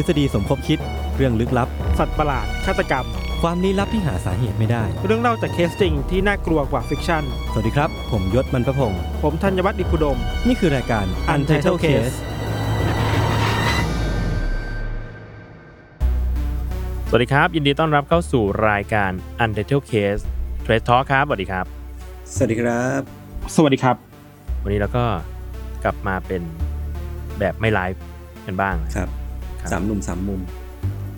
ทฤษฎีสมคบคิด เรื่องลึกลับ สัตว์ประหลาดฆาตกรรม ความลี้ลับที่หาสาเหตุไม่ได้ เรื่องเล่าจากเคสจริงที่น่ากลัวกว่า fiction สวัสดีครับ ผมยศมันประพงศ์ผมธัญวัฒน์อิพุดม นี่คือรายการ Untitled Case สวัสดีครับ ยินดีต้อนรับเข้าสู่รายการ Untitled Case Trace Talk ครับสวัสดีครับ สวัสดีครับ สวัสดีครับ วันนี้เราก็กลับมาเป็นแบบไม่ไลฟ์กันบ้างครับครับ สามหนุ่มสามมุม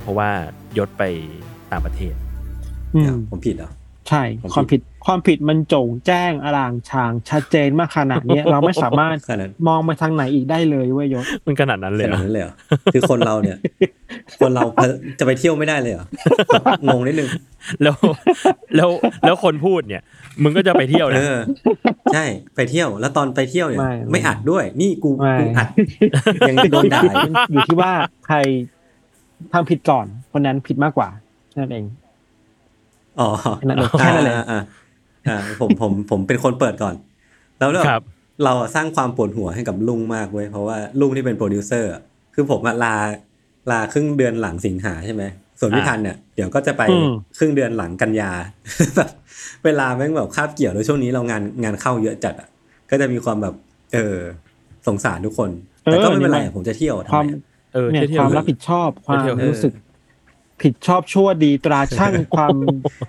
เพราะว่ายศไปต่างประเทศอืมอ้าวผมผิดเหรอใช่ผมผิดความผิดความผิดมันโจ่งแจ้งอลางชางชัดเจนมากขนาดเนี้ยเราไม่สามารถขนาดนั้นมองไปทางไหนอีกได้เลยเว้ยยศมันขนาดนั้นเลยขเหรนาอดนั้นเลยเหรอคือคนเราเนี่ย คนเราจะไปเที่ยวไม่ได้เลยเหรองงนิดนึงแล้วแล้วแล้วคนพูดเนี่ย มึงก็จะไปเที่ยวเอนะอใช่ไปเที่ยว แล้วตอนไปเที่ยวเนี่ยไม่ไม่อัดด้วย นี่กูไม่กูอัดยังโดนด่าอยู่อยู่ที่ว่าใครทำผิดก่อนคนนั้นผิดมากกว่านั่นเองอ๋อแค่นั้นเลยแค่นั้นเลยอ่าอ่าอ่าผมผมผมเป็นคนเปิดก่อน แล้วแบบครับเราอะสร้างความปวดหัวให้กับลุงมากเว้ยเพราะว่าลุงที่เป็นโปรดิวเซอร์อะคือผมอะลาลาครึ่งเดือนหลังสิงหาใช่ไหม ส่วนพี่อ่าทันเนี่ยเดี๋ยวก็จะไปอืมครึ่งเดือนหลังกันยาแบบเวลาแม่งแบบคาบเกี่ยวแล้วช่วงนี้เรางานงานเข้าเยอะจัดอะก็จะมีความแบบ เออสงสารทุกคน แต่ก็ไม่เป็นไรอะผมจะเที่ยวทำความไมอะเออเนี่ยเที่คยววามๆรับผิดชอบความเที่ยวๆรู้สึก ผิดชอบชั่วดีตราช่างความ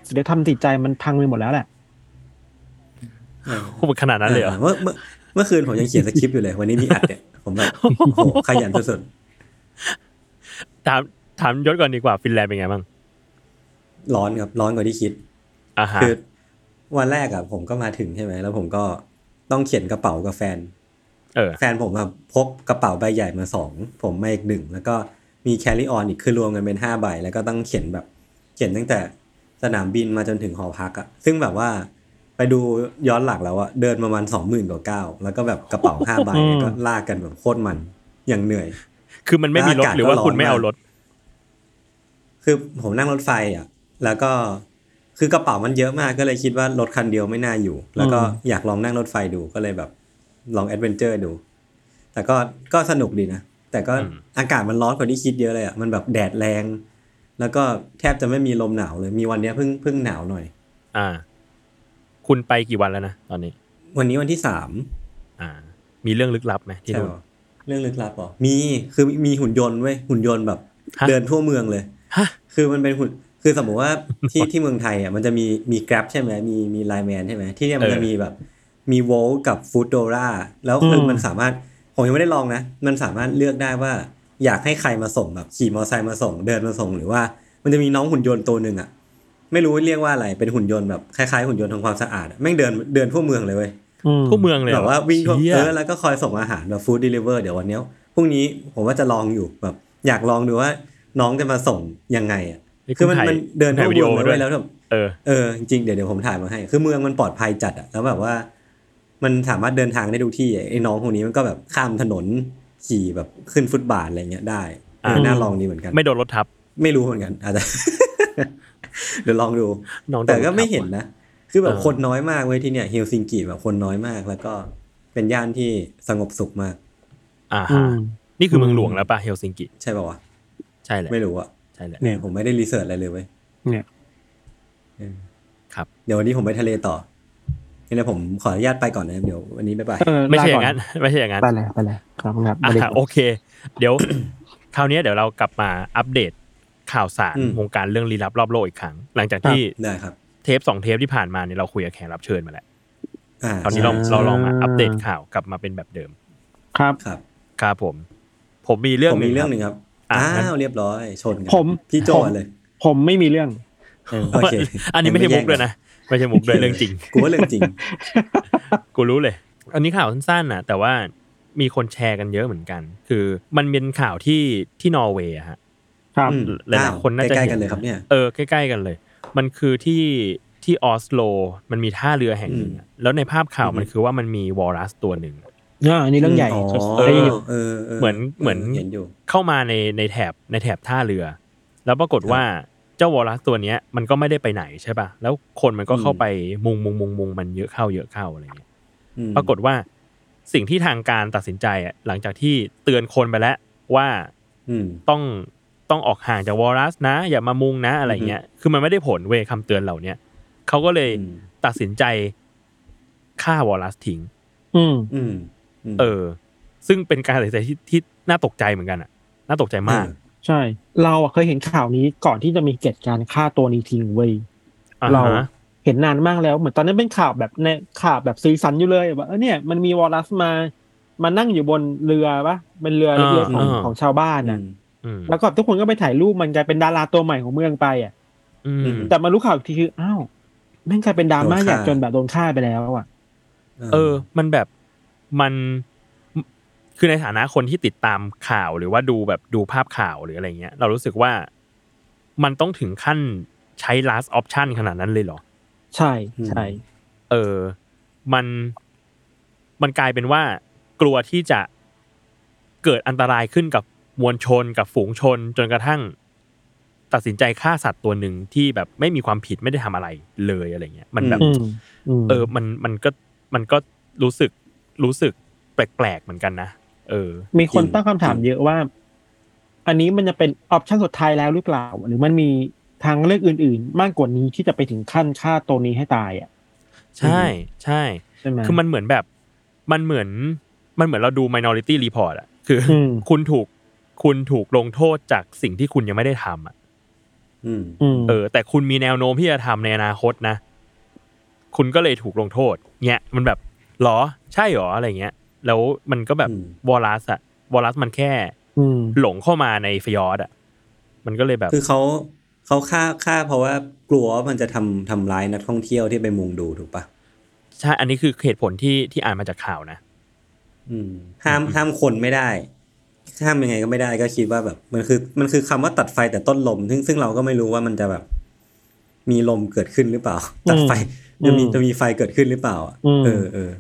ศีลธรรมจิตใจมันพังไปหมดแล้วแหละโอ้โหขนาดนั้นเลยเหรอเมื่อเมื่อเมื่อคืนผมยังเขียนสคริปต์อยู่เลย วันนี้มีอัดเนี่ยผมแบบโอ้โหขยันสุดถาม ถามยศก่อนดีกว่าฟินแลนด์เป็นไงบ้างๆร้อนครับร้อนกว่าที่คิดอ่าฮะคือวันแรกอะผมก็มาถึงใช่ไหมแล้วผมก็ต้องเขียนกระเป๋ากับแฟน เออ แฟนผมอะพกกระเป๋าใบใหญ่มาสองผมมาอีกหนึ่งแล้วก็มีแคริออนอีกคือรวมกันเป็นห้าใบแล้วก็ต้องเขียนแบบเขียนตั้งแต่สนามบินมาจนถึงหอพักอะซึ่งแบบว่าไปดูย้อนหลังแล้วอะเดินประมาณสองหมื่นกว่าก้าวแล้วก็แบบกระเป๋าห้าใบอืมแล้วก็ลากกันแบบโคตรมันอย่างเหนื่อย คือมันไม่มีรถแล้วอากาศหรือว่าก็ร้อนคุณไม่เอารถ คือผมนั่งรถไฟอะ แล้วก็คือกระเป๋ามันเยอะมากก็เลยคิดว่ารถคันเดียวไม่น่าอยู่ แล้วก็อยากลองนั่งรถไฟดูก็เลยแบบลองแอดเวนเจอร์ดู แต่ก็ก็สนุกดีนะ แต่ก็อืมอากาศมันร้อนกว่าที่คิดเยอะเลยอะมันแบบแดดแรง แล้วก็แทบจะไม่มีลมหนาวเลย มีวันเนี้ยเพิ่งเพิ่งหนาวหน่อย อ่า คุณไปกี่วันแล้วนะตอนนี้ วันนี้วันที่สามอ่า มีเรื่องลึกลับไหมที่ใช่นู่นปะเรื่องลึกลับเหรอมีคือมีหุ่นยนต์เว้ยหุ่นยนต์แบบฮะเดินทั่วเมืองเลย ฮะคือมันเป็นหุ่นคือสมมติว่าที่ที่เมืองไทยอะมันจะมีมี Grab ใช่ไหมมีมี LINE MAN ใช่ไหมที่เนี่ยมันเออจะมีแบบมี Wolt กับ foodora แล้วคืออมมันสามารถผมยังไม่ได้ลองนะ มันสามารถเลือกได้ว่า อยากให้ใครมาส่งแบบขี่มอเตอร์ไซค์มาส่งเดินมาส่ง หรือว่ามันจะมีน้องหุ่นยนต์ตัวหนึ่งอะไม่รู้เรียกว่าอะไรเป็นหุ่นยนต์แบบคล้ายๆหุ่นยนต์ทำความสะอาดอะแม่งเดินเดินทั่วเมืองเลยเว้ยอืมทั่วเมืองเลยเหรแบอบว่าวิ่งทั่วเชี่ยเออแล้วก็คอยส่งอาหารแบบ food deliver เดี๋ยววันเนี้ยพรุ่งนี้ผมว่าจะลองอยู่แบบ อยากลองดูว่า น้องจะมาส่งยังไงอะนี่คือมันถ่ายมันเดินถ่าทั่ยววิดีเมืโอองมาเลยด้วยเว้ยแล้วแบบเออเออจริงๆเดี๋ยวเดี๋ยวผมถ่ายมาให้ คือเมืองมันปลอดภัยจัดอะแล้วแบบว่า มันสามารถเดินทางได้ทุกที่อะไอ้น้องพวกนี้มันก็แบบข้ามถนนขี่แบบขึ้นฟุตบาทอะไรเงี้ยได้เอออ่าน่าลองดีเหมือนกัน ไม่โดนรถทับ ไม่รู้เหมือนกันอาจจะเดี๋ยวลองดูน้องโดนแต่ก็ไม่ทับเห็นนะคือแบบเออคนน้อยมากเว้ยที่เนี่ยเฮลซิงกิแบบคนน้อยมากแล้วก็เป็นย่านที่สงบสุขมาก อ่าอืฮะมนี่คือเมืองหลวงแล้วป่ะเฮลซิงกิ ใช่ป่าวะ ใช่แหละไม่รู้อะใช่แหละเนี่ยผมไม่ได้ research อะไรเลยเว้ยเนี่ยเออครับ เดี๋ยววันนี้ผมไปทะเลต่องั้นผมขออนุญาตไปก่อนนะเดี๋ยววันนี้บ๊ายบายเออไม่ใช่อลก่ย่างนั้น ไม่ใช่อย่างนั้นไปเลยไปเลยครับครับอะไม่ได้โอเค เดี๋ยวคราวนี้เดี๋ยวเรากลับมาอัปเดตข่าวสารอืมวงการเรื่องลี้ลับรอบโลกอีกครั้ง หลังจากที่ได้ครับ เทปสองเทปที่ผ่านมาเนี่ยเราคุยกับแขกรับเชิญมาแล้วอ่าคราวนี้เราเราลองมาอัปเดตข่าวกลับมาเป็นแบบเดิม ครับครับครับผม ผมมีเรื่องผมมีเรื่องคบหนึ่งครับ อะอ้างั้นวเรียบร้อยชนกันผมพี่โจผมเลย ผมไม่มีเรื่องเออโอเคอันนี้ไม่ใช่มุกด้วยนะไม่ใช่มุกด้วยเรื่องจริงกูว่าเรื่องจริง กูรู้เลย อันนี้ข่าวสั้นๆนะแต่ว่ามีคนแชร์กันเยอะเหมือนกัน คือมันเป็นข่าวที่ที่นอร์เวย์อะฮะครับอืมหลายๆคนน่าจะใกล้ๆเห็กันเลยครับเนี่ยเออใกล้ๆกันเลย มันคือที่ที่ออสโล มันมีท่าเรือแห่งหนึ่งอะแล้วในภาพข่าวอืมมันคือว่ามันมีวอรัสตัวหนึ่ง อ่าอันนี้เรื่องใหญ่อ๋อเออเออเหมือนเหมือนเห็นอยู่เข้ามาในในแถบในแถบท่าเรือ แล้วปรากฏว่าเจ้าวอรัสตัวเนี้ยมันก็ไม่ได้ไปไหนใช่ป่ะแล้วคนมันก็เข้าไปมุงมุงมุงมุงมันเยอะเข้าเยอะเข้าอะไรเงี้ยอืมปรากฏว่าสิ่งที่ทางการตัดสินใจอะหลังจากที่เตือนคนไปแล้วว่าอืมต้องต้องออกห่างจากวอรัสนะ อย่ามามุงนะอะไรเงี้ยคือมันไม่ได้ผลเว้ยคำเตือนเหล่าเนี้ยเขาก็เลยอืมตัดสินใจฆ่าวอรัสทิ้ง อืมอืมม เออ ซึ่งเป็นการตัดสินใจที่ที่น่าตกใจเหมือนกันอะ น่าตกใจมากเออใช่ เราอะเคยเห็นข่าวนี้ก่อนที่จะมีเหตุการณ์ฆ่าตัวนี้ทิ้งเว้ยอ่าเราฮะเห็นนานมากแล้วเหมือนตอนนั้นเป็นข่าวแบบในข่าวแบบซีซันอยู่เลยว่าเออเนี่ยมันมีวอลัสมามานั่งอยู่บนเรือปะเป็นเรือเล็กๆของของชาวบ้านอืน่ะมอืมแล้วก็ทุกคนก็ไปถ่ายรูปมันกลายเป็นดาราตัวใหม่ของเมืองไปอะอืมแต่มารู้ข่าวอีกทีคืออ้าวแม่งกลายเป็นดราม่าโดนฆ่าอยากจนแบบโดนฆ่าไปแล้วอะ เออ มันแบบ มันคือในฐานะคนที่ติดตามข่าวหรือว่าดูแบบดูภาพข่าวหรืออะไรเงี้ย เรารู้สึกว่ามันต้องถึงขั้นใช้ last option ขนาดนั้นเลยเหรอ ใช่ใช่เออ มันมันกลายเป็นว่ากลัวที่จะเกิดอันตรายขึ้นกับมวลชนกับฝูงชน จนกระทั่ง ตัดสินใจฆ่าสัตว์ตัวหนึ่งที่แบบไม่มีความผิดไม่ได้ทำอะไรเลยอะไรเงี้ย มันแบบอืมอืมเออ มันมันก็มันก็รู้สึก รู้สึกแปลกๆเหมือนกันนะเออ มีคนจริงตั้งคำถามจริงเยอะว่า อันนี้มันจะเป็นออปชั่นสุดท้ายแล้วหรือเปล่า หรือมันมีทางเลือกอื่น ๆ มากกว่านี้ที่จะไปถึงขั้นฆ่าตัวนี้ให้ตายอะ ใช่ใช่ใช่ไหมคือมันเหมือนแบบ มันเหมือน มันเหมือนเราดู minority report อะคืออมคุณถูกคุณถูกลงโทษจากสิ่งที่คุณยังไม่ได้ทำอะอืมอืมเออ แต่คุณมีแนวโน้มที่จะทำในอนาคตนะ คุณก็เลยถูกลงโทษเนี่ยมันแบบ หรอ ใช่หรออะไรเงี้ย แล้วมันก็แบบอืมวอลัสอะวอลัสมันแค่อืมหลงเข้ามาในฟยอร์ดอะมันก็เลยแบบ คือเขาเขาฆ่าฆ่าเพราะว่ากลัวว่ามันจะทำทำร้ายนักท่องเที่ยวที่ไปมุงดูถูกปะใช่ อันนี้คือเหตุผลที่ที่อ่านมาจากข่าวนะอืมห้ามห้ามคนไม่ได้ห้ามยังไงก็ไม่ได้ก็คิดว่าแบบมันคือ มันคือคำว่าตัดไฟแต่ต้นลม ซึ่งซึ่งเราก็ไม่รู้ว่ามันจะแบบ มีลมเกิดขึ้นหรือเปล่า ตัดไฟอืมจะมีจะมีไฟเกิดขึ้นหรือเปล่าอะอืมเออเออ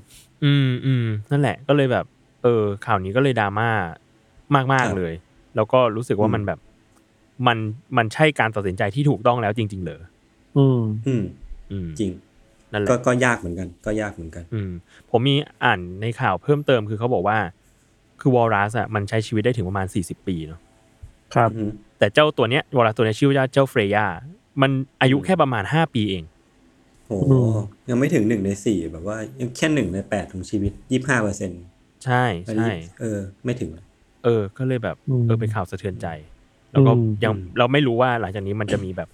อืมอืมนั่นแหละก็เลยแบบ เออ ข่าวนี้ก็เลยดราม่ามากมากครับเลย แล้วก็รู้สึกว่าอืมมันแบบ มันมันใช่การตัดสินใจที่ถูกต้องแล้วจริง ๆ เหรออืมอืมอืมจริงนั่นแหก็ละก็ยากเหมือนกัน ก็ยากเหมือนกัน อืม ผมมีอ่านในข่าวเพิ่มเติมคือเขาบอกว่า คือวอลรัสอะมันใช้ชีวิตได้ถึงประมาณสี่สิบปีเนาะครับอืมแต่เจ้าตัวเนี้ยวอลรัสตัวเนี้ยชื่อว่าเจ้าเฟรย่ามันอายุแค่ประมาณห้าปีเอง โอ้อืมยังไม่ถึงหนึ่งในสี่แบบว่ายังแค่หนึ่งในแปดของชีวิตยี่ห้าเปอร์เซ็นต์ใช่ใช่เออ ไม่ถึง เออ ก็เลยแบบอืมเออเป็นข่าวสะเทือนใจ แล้วก็อืมยังอืมเราไม่รู้ว่าหลังจากนี้มันจะมีแบบ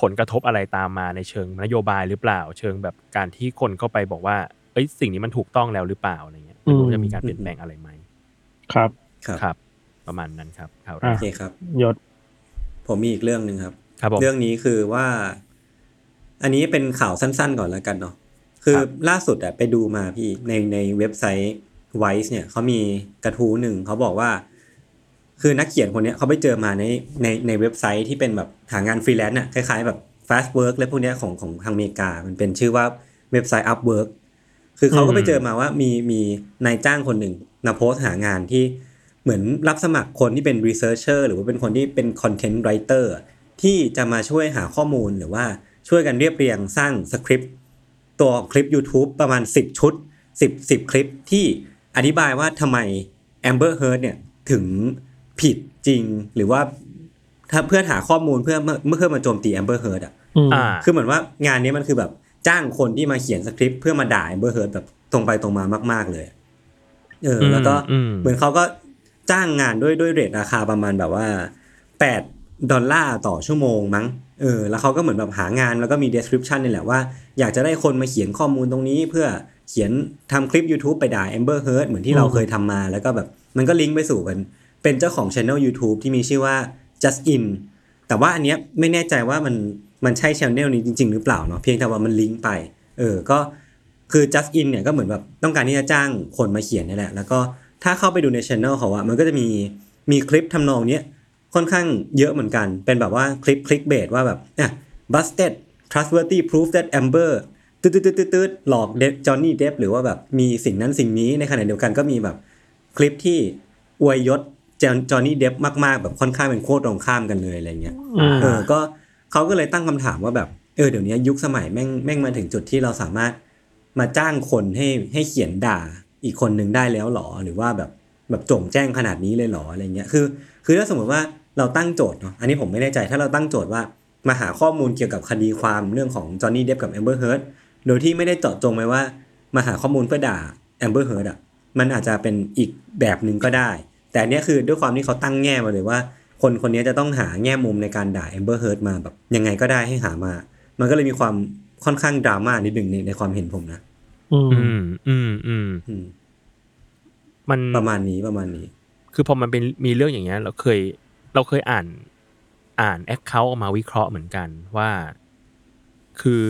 ผลกระทบอะไรตามมาในเชิงนโยบายหรือเปล่า เชิงแบบการที่คนเข้าไปบอกว่า เอ้ยสิ่งนี้มันถูกต้องแล้วหรือเปล่าอะไรเงี้ยไม่รู้จะมีการเปลี่ยนแปลงอะไรไหมครับครับครับประมาณนั้นครับข่าวแรอะโอกเคครับยศผมมีอีกเรื่องหนึ่งครับครับผมเรื่องนี้คือว่า อันนี้เป็นข่าวสั้นๆ ก่อนแล้วกันเนาะคือครับล่าสุดอะไปดูมาพี่ในในเว็บไซต์ Vice เนี่ยเขามีกระทู้หนึ่งเขาบอกว่า คือนักเขียนคนเนี้ยเขาไปเจอมาในในในเว็บไซต์ที่เป็นแบบหางานฟรีแลนซ์อะคล้ายๆแบบ Fastwork และพวกเนี้ยของของทางอเมริกา มันเป็นชื่อว่าเว็บไซต์ Upwork คือเขาก็ไปเจอมาว่ามีมีนายจ้างคนหนึ่งมาโพสต์หางานที่เหมือนรับสมัครคนที่เป็น researcher หรือว่าเป็นคนที่เป็น content writer อะที่จะมาช่วยหาข้อมูลหรือว่า ช่วยกันเรียบเรียงสร้างสคริปต์ตัวคลิป YouTube ประมาณ 10 ชุด 10 10 คลิปที่อธิบายว่าทำไม Amber Heard เนี่ยถึงผิดจริงหรือว่า ถ้าเพื่อหาข้อมูลเพื่อเมื่อเพื่อมาโจมตี Amber Heard อะอืมอ่าคือเหมือนว่างานนี้มันคือแบบจ้างคนที่มาเขียนสคริปต์เพื่อมาด่า Amber Heard แบบตรงไปตรงมามาก ๆ เลยเออแล้วก็อืมเหมือนเขาก็จ้างงานด้วยด้วยเรทราคาประมาณแบบว่าแปดดอลลาร์ต่อชั่วโมงมั้ง เออแล้วเขาก็เหมือนแบบหางานแล้วก็มี description นี่แหละว่า อยากจะได้คนมาเขียนข้อมูลตรงนี้เพื่อเขียนทำคลิป YouTube ไปด่า Amber Heard เหมือนที่เราเคยทำมา แล้วก็แบบมันก็ลิงก์ไปสู่เป็นเป็นเจ้าของ Channel YouTube ที่มีชื่อว่า Just In แต่ว่าอันเนี้ยไม่แน่ใจว่ามันมันใช่ Channel นี้จริง ๆ หรือเปล่าเนาะเพียงแต่ว่ามันลิงก์ไป เออก็คือ Just In เนี่ยก็เหมือนแบบต้องการที่จะจ้างคนมาเขียนนี่แหละ แล้วก็ถ้าเข้าไปดูใน Channel เขาอะมันก็จะมีมีคลิปทำนองเนี้ย ค่อนข้างเยอะเหมือนกัน เป็นแบบว่าคลิปคลิกเบสว่าแบบอะ busted trustworthy proof that Amber ตืดตืดตืดตืดหลอกเดฟจอห์นนี่เดฟหรือว่าแบบมีสิ่งนั้นสิ่งนี้ในขณะเดียวกันก็มีแบบคลิปที่อวยยศจอห์นจอห์นนี่เดฟมากๆ แบบค่อนข้างเป็นโคตรตรงข้ามกันเลยอะไรเงี้ยอืมเออก็เขาก็เลยตั้งคำถามว่าแบบเออเดี๋ยวนี้ยุคสมัยแม่งแม่งมาถึงจุดที่เราสามารถมาจ้างคนให้ให้เขียนด่าอีกคนหนึ่งได้แล้วหรอหรือว่าแบบแบบโจ่งแจ้งขนาดนี้เลยหรออะไรเงี้ยคือ คือถ้าสมมติว่า เราตั้งโจทย์เนาะอันนี้ผมไม่แน่ใจถ้าเราตั้งโจทย์ว่ามาหาข้อมูลเกี่ยวกับคดีความเรื่องของ Johnny Depp กับ Amber Heard โดยที่ไม่ได้เจาะจงไปว่า มาหาข้อมูลเพื่อด่า Amber Heard อะมันอาจจะเป็นอีกแบบหนึ่งก็ได้ แต่อันเนี้ยคือด้วยความที่เขาตั้งแง่มาเลยว่า คนคนนี้จะต้องหาแง่มุมในการด่า Amber Heard มาแบบยังไงก็ได้ให้หามา มันก็เลยมีความค่อนข้างดราม่านิดหนึ่งในในความเห็นผมนะ อืมอืมอืมอืมอืมมันประมาณนี้ประมาณนี้ คือพอมันเป็นมีเรื่องอย่างเงี้ยเราเคย เราเคยอ่านอ่าน account ออกมาวิเคราะห์เหมือนกันว่า คือ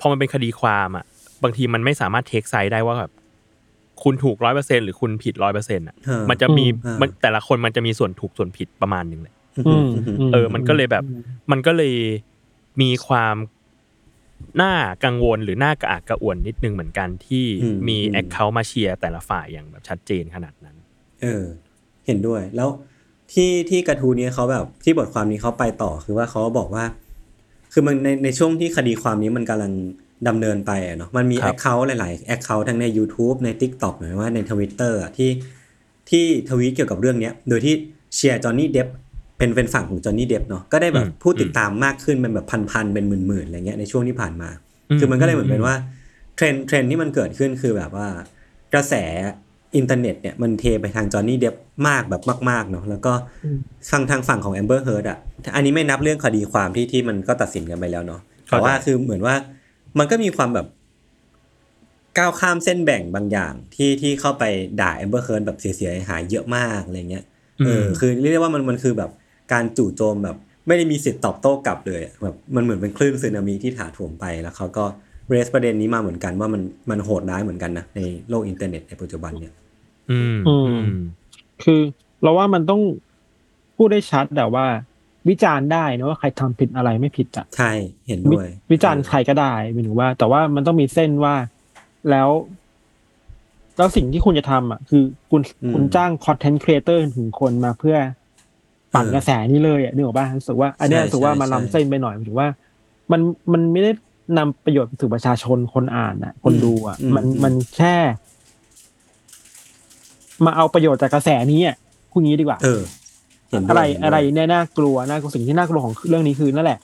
พอมันเป็นคดีความอะ บางทีมันไม่สามารถ take side ได้ว่าแบบคุณถูกร้อยเปอร์เซ็นต์หรือคุณผิดร้อยเปอร์เซ็นต์อะเออมันจะมีอืมมันแต่ละคนมันจะมีส่วนถูกส่วนผิดประมาณหนึ่งเลยอืมเออ มันก็เลยแบบ มันก็เลยมีความน่ากังวลหรือน่ากระอักกระอ่วนนิดนึงเหมือนกันที่อืมมีอืม account มาเชียร์แต่ละฝ่ายอย่างแบบชัดเจนขนาดนั้น เออ เห็นด้วยแล้ว ที่ที่กระทู้เนี้ยเขาแบบที่บทความนี้เขาไปต่อคือว่าเขาบอกว่า คือมันในในช่วงที่คดีความนี้มันกำลังดำเนินไปอะเนาะมันมี account หลายๆ account ทั้งใน YouTube ใน TikTok หรือว่าใน Twitter อะที่ที่ทวีตเกี่ยวกับเรื่องเนี้ย โดยที่เชียร์ Johnny Depp เป็นเป็นฝั่งของ Johnny Depp เนาะก็ได้แบบอืมผู้ติดตามมากขึ้นเป็นแบบพันๆเป็นหมื่นๆอะไรเงี้ยในช่วงที่ผ่านมาอืมคือมันก็เลยเหมือนอืมเป็นว่าเทรนด์เทรนด์ที่มันเกิดขึ้นคือแบบว่ากระแส อินเทอร์เน็ตเนี่ยมันเทไปทาง Johnny Depp มากแบบมาก ๆ เนาะแล้วก็ทางทางฝั่งของ Amber Heard อะอันนี้ไม่นับเรื่องคดีความที่ที่มันก็ตัดสินกันไปแล้วเนาะแต่ว่าคือเหมือนว่ามันก็มีความแบบก้าวข้ามเส้นแบ่งบางอย่างที่ที่เข้าไปด่า Amber Heard แบบเสียหายเยอะมากอะไรเงี้ยเออคือเรียกได้ว่ามันมันคือแบบการจู่โจมแบบไม่ได้มีสิทธิ์ตอบโต้กลับเลยอะแบบมันเหมือนเป็นคลื่นสึนามิที่ถาโถมไปแล้วเขาก็ raise ประเด็นนี้มาเหมือนกันว่ามันมันโหดร้ายเหมือนกันนะในโลกอินเทอร์เน็ตในปัจจุบันเนี่ย อืมอืมอืมมคือเราว่ามันต้องพูดได้ชัดแต่ว่า วิจารณ์ได้นะว่าใครทำผิดอะไรไม่ผิดอะใช่เห็นวิด้วย วิจารณ์ใครก็ได้หมายถึงว่า แต่ว่ามันต้องมีเส้นว่าแล้ว แล้วสิ่งที่คุณจะทำอะ คือคุณคุณจ้าง content creator ถึงคนมาเพื่อปั่นกระแสนี้เลยอะนึกออกป่ะรู้สึกว่าอันเนี้ยรู้สึกว่ามันล้ำเส้นไปหน่อยหมายถึงว่า มันมันไม่ได้นำประโยชน์ไปสู่ประชาชนคนอ่านอะ คนดูอะ มันมันแค่ มาเอาประโยชน์จากกระแสนี้อะพูดงี้ดีกว่า เออเห็นด้วยอะไรเห็นด้วยอะไรเนี่ยน่ากลัวน่ากลัวสิ่งที่น่ากลัวของเรื่องนี้คือนั่นแหละ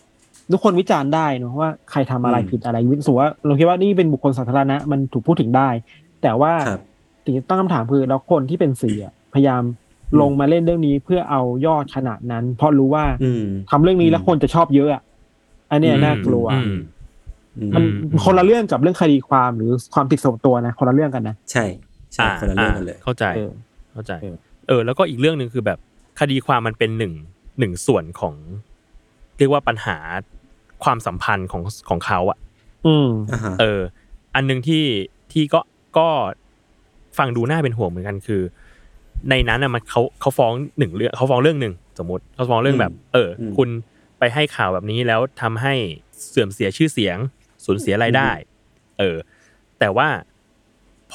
ทุกคนวิจารณ์ได้เนอะว่าใครทำอะไรอืมผิดอะไรวิสมมุติว่าเราคิดว่านี่เป็นบุคคลสาธารณะมันถูกพูดถึงได้ แต่ว่าครับสิ่งที่ตั้งคำถามคือแล้วคนที่เป็นสื่ออะพยายามลงมาเล่นเรื่องนี้เพื่อเอายอดขนาดนั้น เพราะรู้ว่าอืมทำเรื่องนี้อืมแล้วคนจะชอบเยอะอะอันเนี้ยอืมน่ากลัวอืมอืมมันคนละเรื่องกับเรื่องคดีความหรือความผิดส่วนตัวนะคนละเรื่องกันนะใช่ ใช่คนละเรื่องกันเลยเข้าใจเออเข้าใจเออเออ แล้วก็อีกเรื่องหนึ่งคือแบบคดีความมันเป็นหนึ่งหนึ่งส่วนของ เรียกว่าปัญหาความสัมพันธ์ของของเขาอะอืมอ่าฮะเออ อันหนึ่งที่ที่ก็ก็ฟังดูน่าเป็นห่วงเหมือนกันคือ ในนั้นน่ะมันเขาเขาฟ้องหนึ่งเรื่องเขาฟ้องเรื่องหนึ่งสมมติเขาฟ้องเรื่องแบบ เอออคุณไปให้ข่าวแบบนี้แล้วทำให้เสื่อมเสียชื่อเสียงสูญเสียรายได้ เออ แต่ว่าพ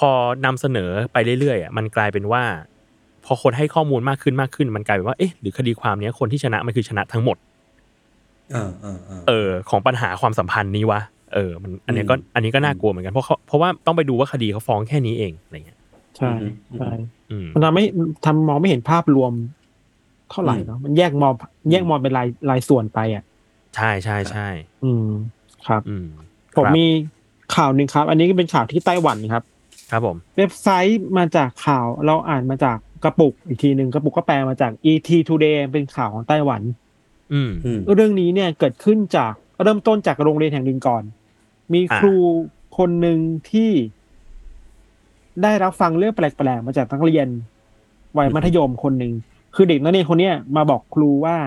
อนำเสนอไปเรื่อยๆอะมันกลายเป็นว่า พอคนให้ข้อมูลมากขึ้นมากขึ้น มันกลายเป็นว่าเอ๊ะหรือคดีความเนี้ยคนที่ชนะมันคือชนะทั้งหมดเออเออเออเออของปัญหาความสัมพันธ์นี้วะเออมันอันเนี้ยก็อืมอันนี้ก็น่ากลัวเหมือนกันเพราะเขาเพราะว่าต้องไปดูว่าคดีเขาฟ้องแค่นี้เองอะไรเงี้ยใช่อืมใช่อืมมันทำให้ทำมองไม่เห็นภาพรวม เท่าไหร่เนาะมันแยกมองแยกมองเป็นรายรายส่วนไปอะ ใช่ใช่ใช่อืมครับ อืมผมครับมีข่าวหนึ่งครับ อันนี้ก็เป็นข่าวที่ไต้หวันครับ ครับผม เว็บไซต์มาจากข่าวเราอ่านมาจากกระปุกอีกทีหนึ่งกระปุกก็แปลมาจาก ET Today เป็นข่าวของไต้หวัน อืมอืมเรื่องนี้เนี่ยเกิดขึ้นจากเริ่มต้นจากโรงเรียนแห่งหนึ่งก่อน มีอ่าครูคนหนึ่งที่ ได้รับฟังเรื่องแปลกๆมาจากนักเรียนวัยมัธยมคนหนึ่งคือเด็กนักเรียนคนเนี้ยมาบอกครูว่า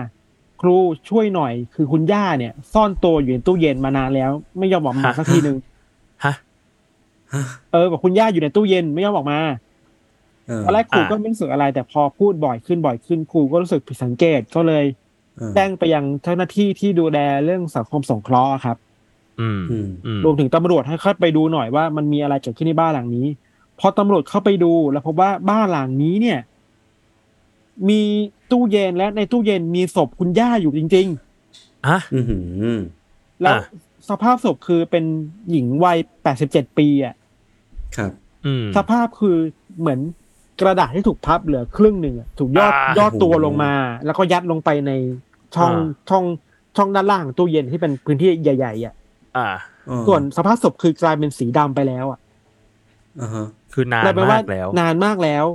ครูช่วยหน่อย คือคุณย่าเนี่ย ซ่อนตัวอยู่ในตู้เย็นมานานแล้ว ไม่ยอมออกมาสักทีหนึ่งฮะ เออบอกคุณย่าอยู่ในตู้เย็นไม่ยอมออกมาเออตอนแรกครูอ่าก็ไม่รู้สึกอะไร แต่พอพูดบ่อยขึ้นบ่อยขึ้นครูก็รู้สึกผิดสังเกตก็เลยเออแจ้งไปยังเจ้าหน้าที่ที่ดูแลเรื่องสังคมสงเคราะห์ครับอืมอืมอืมรวมถึงตำรวจให้เข้าไปดูหน่อยว่ามันมีอะไรเกิดขึ้นในบ้านหลังนี้ พอตำรวจเข้าไปดูแล้วพบว่าบ้านหลังนี้เนี่ย มีตู้เย็นและในตู้เย็นมีศพคุณย่าอยู่จริงอะอือหือๆแล้วอะ สภาพศพคือเป็นหญิงวัยแปดสิบเจ็ดปีอะครับ อืมสภาพคือเหมือนกระดาษที่ถูกพับเหลือครึ่งหนึ่งอะถูกยอดอ่ายอดตัวโอ้โหลงมา แล้วก็ยัดลงไปในช่องอ่า ช่องช่องด้านล่างของตู้เย็นที่เป็นพื้นที่ใหญ่ๆอะอ่า อ๋อส่วนสภาพศพคือกลายเป็นสีดำไปแล้วอะอ่าฮะคือนานกลายเป็นมากแล้ว นานมากแล้ว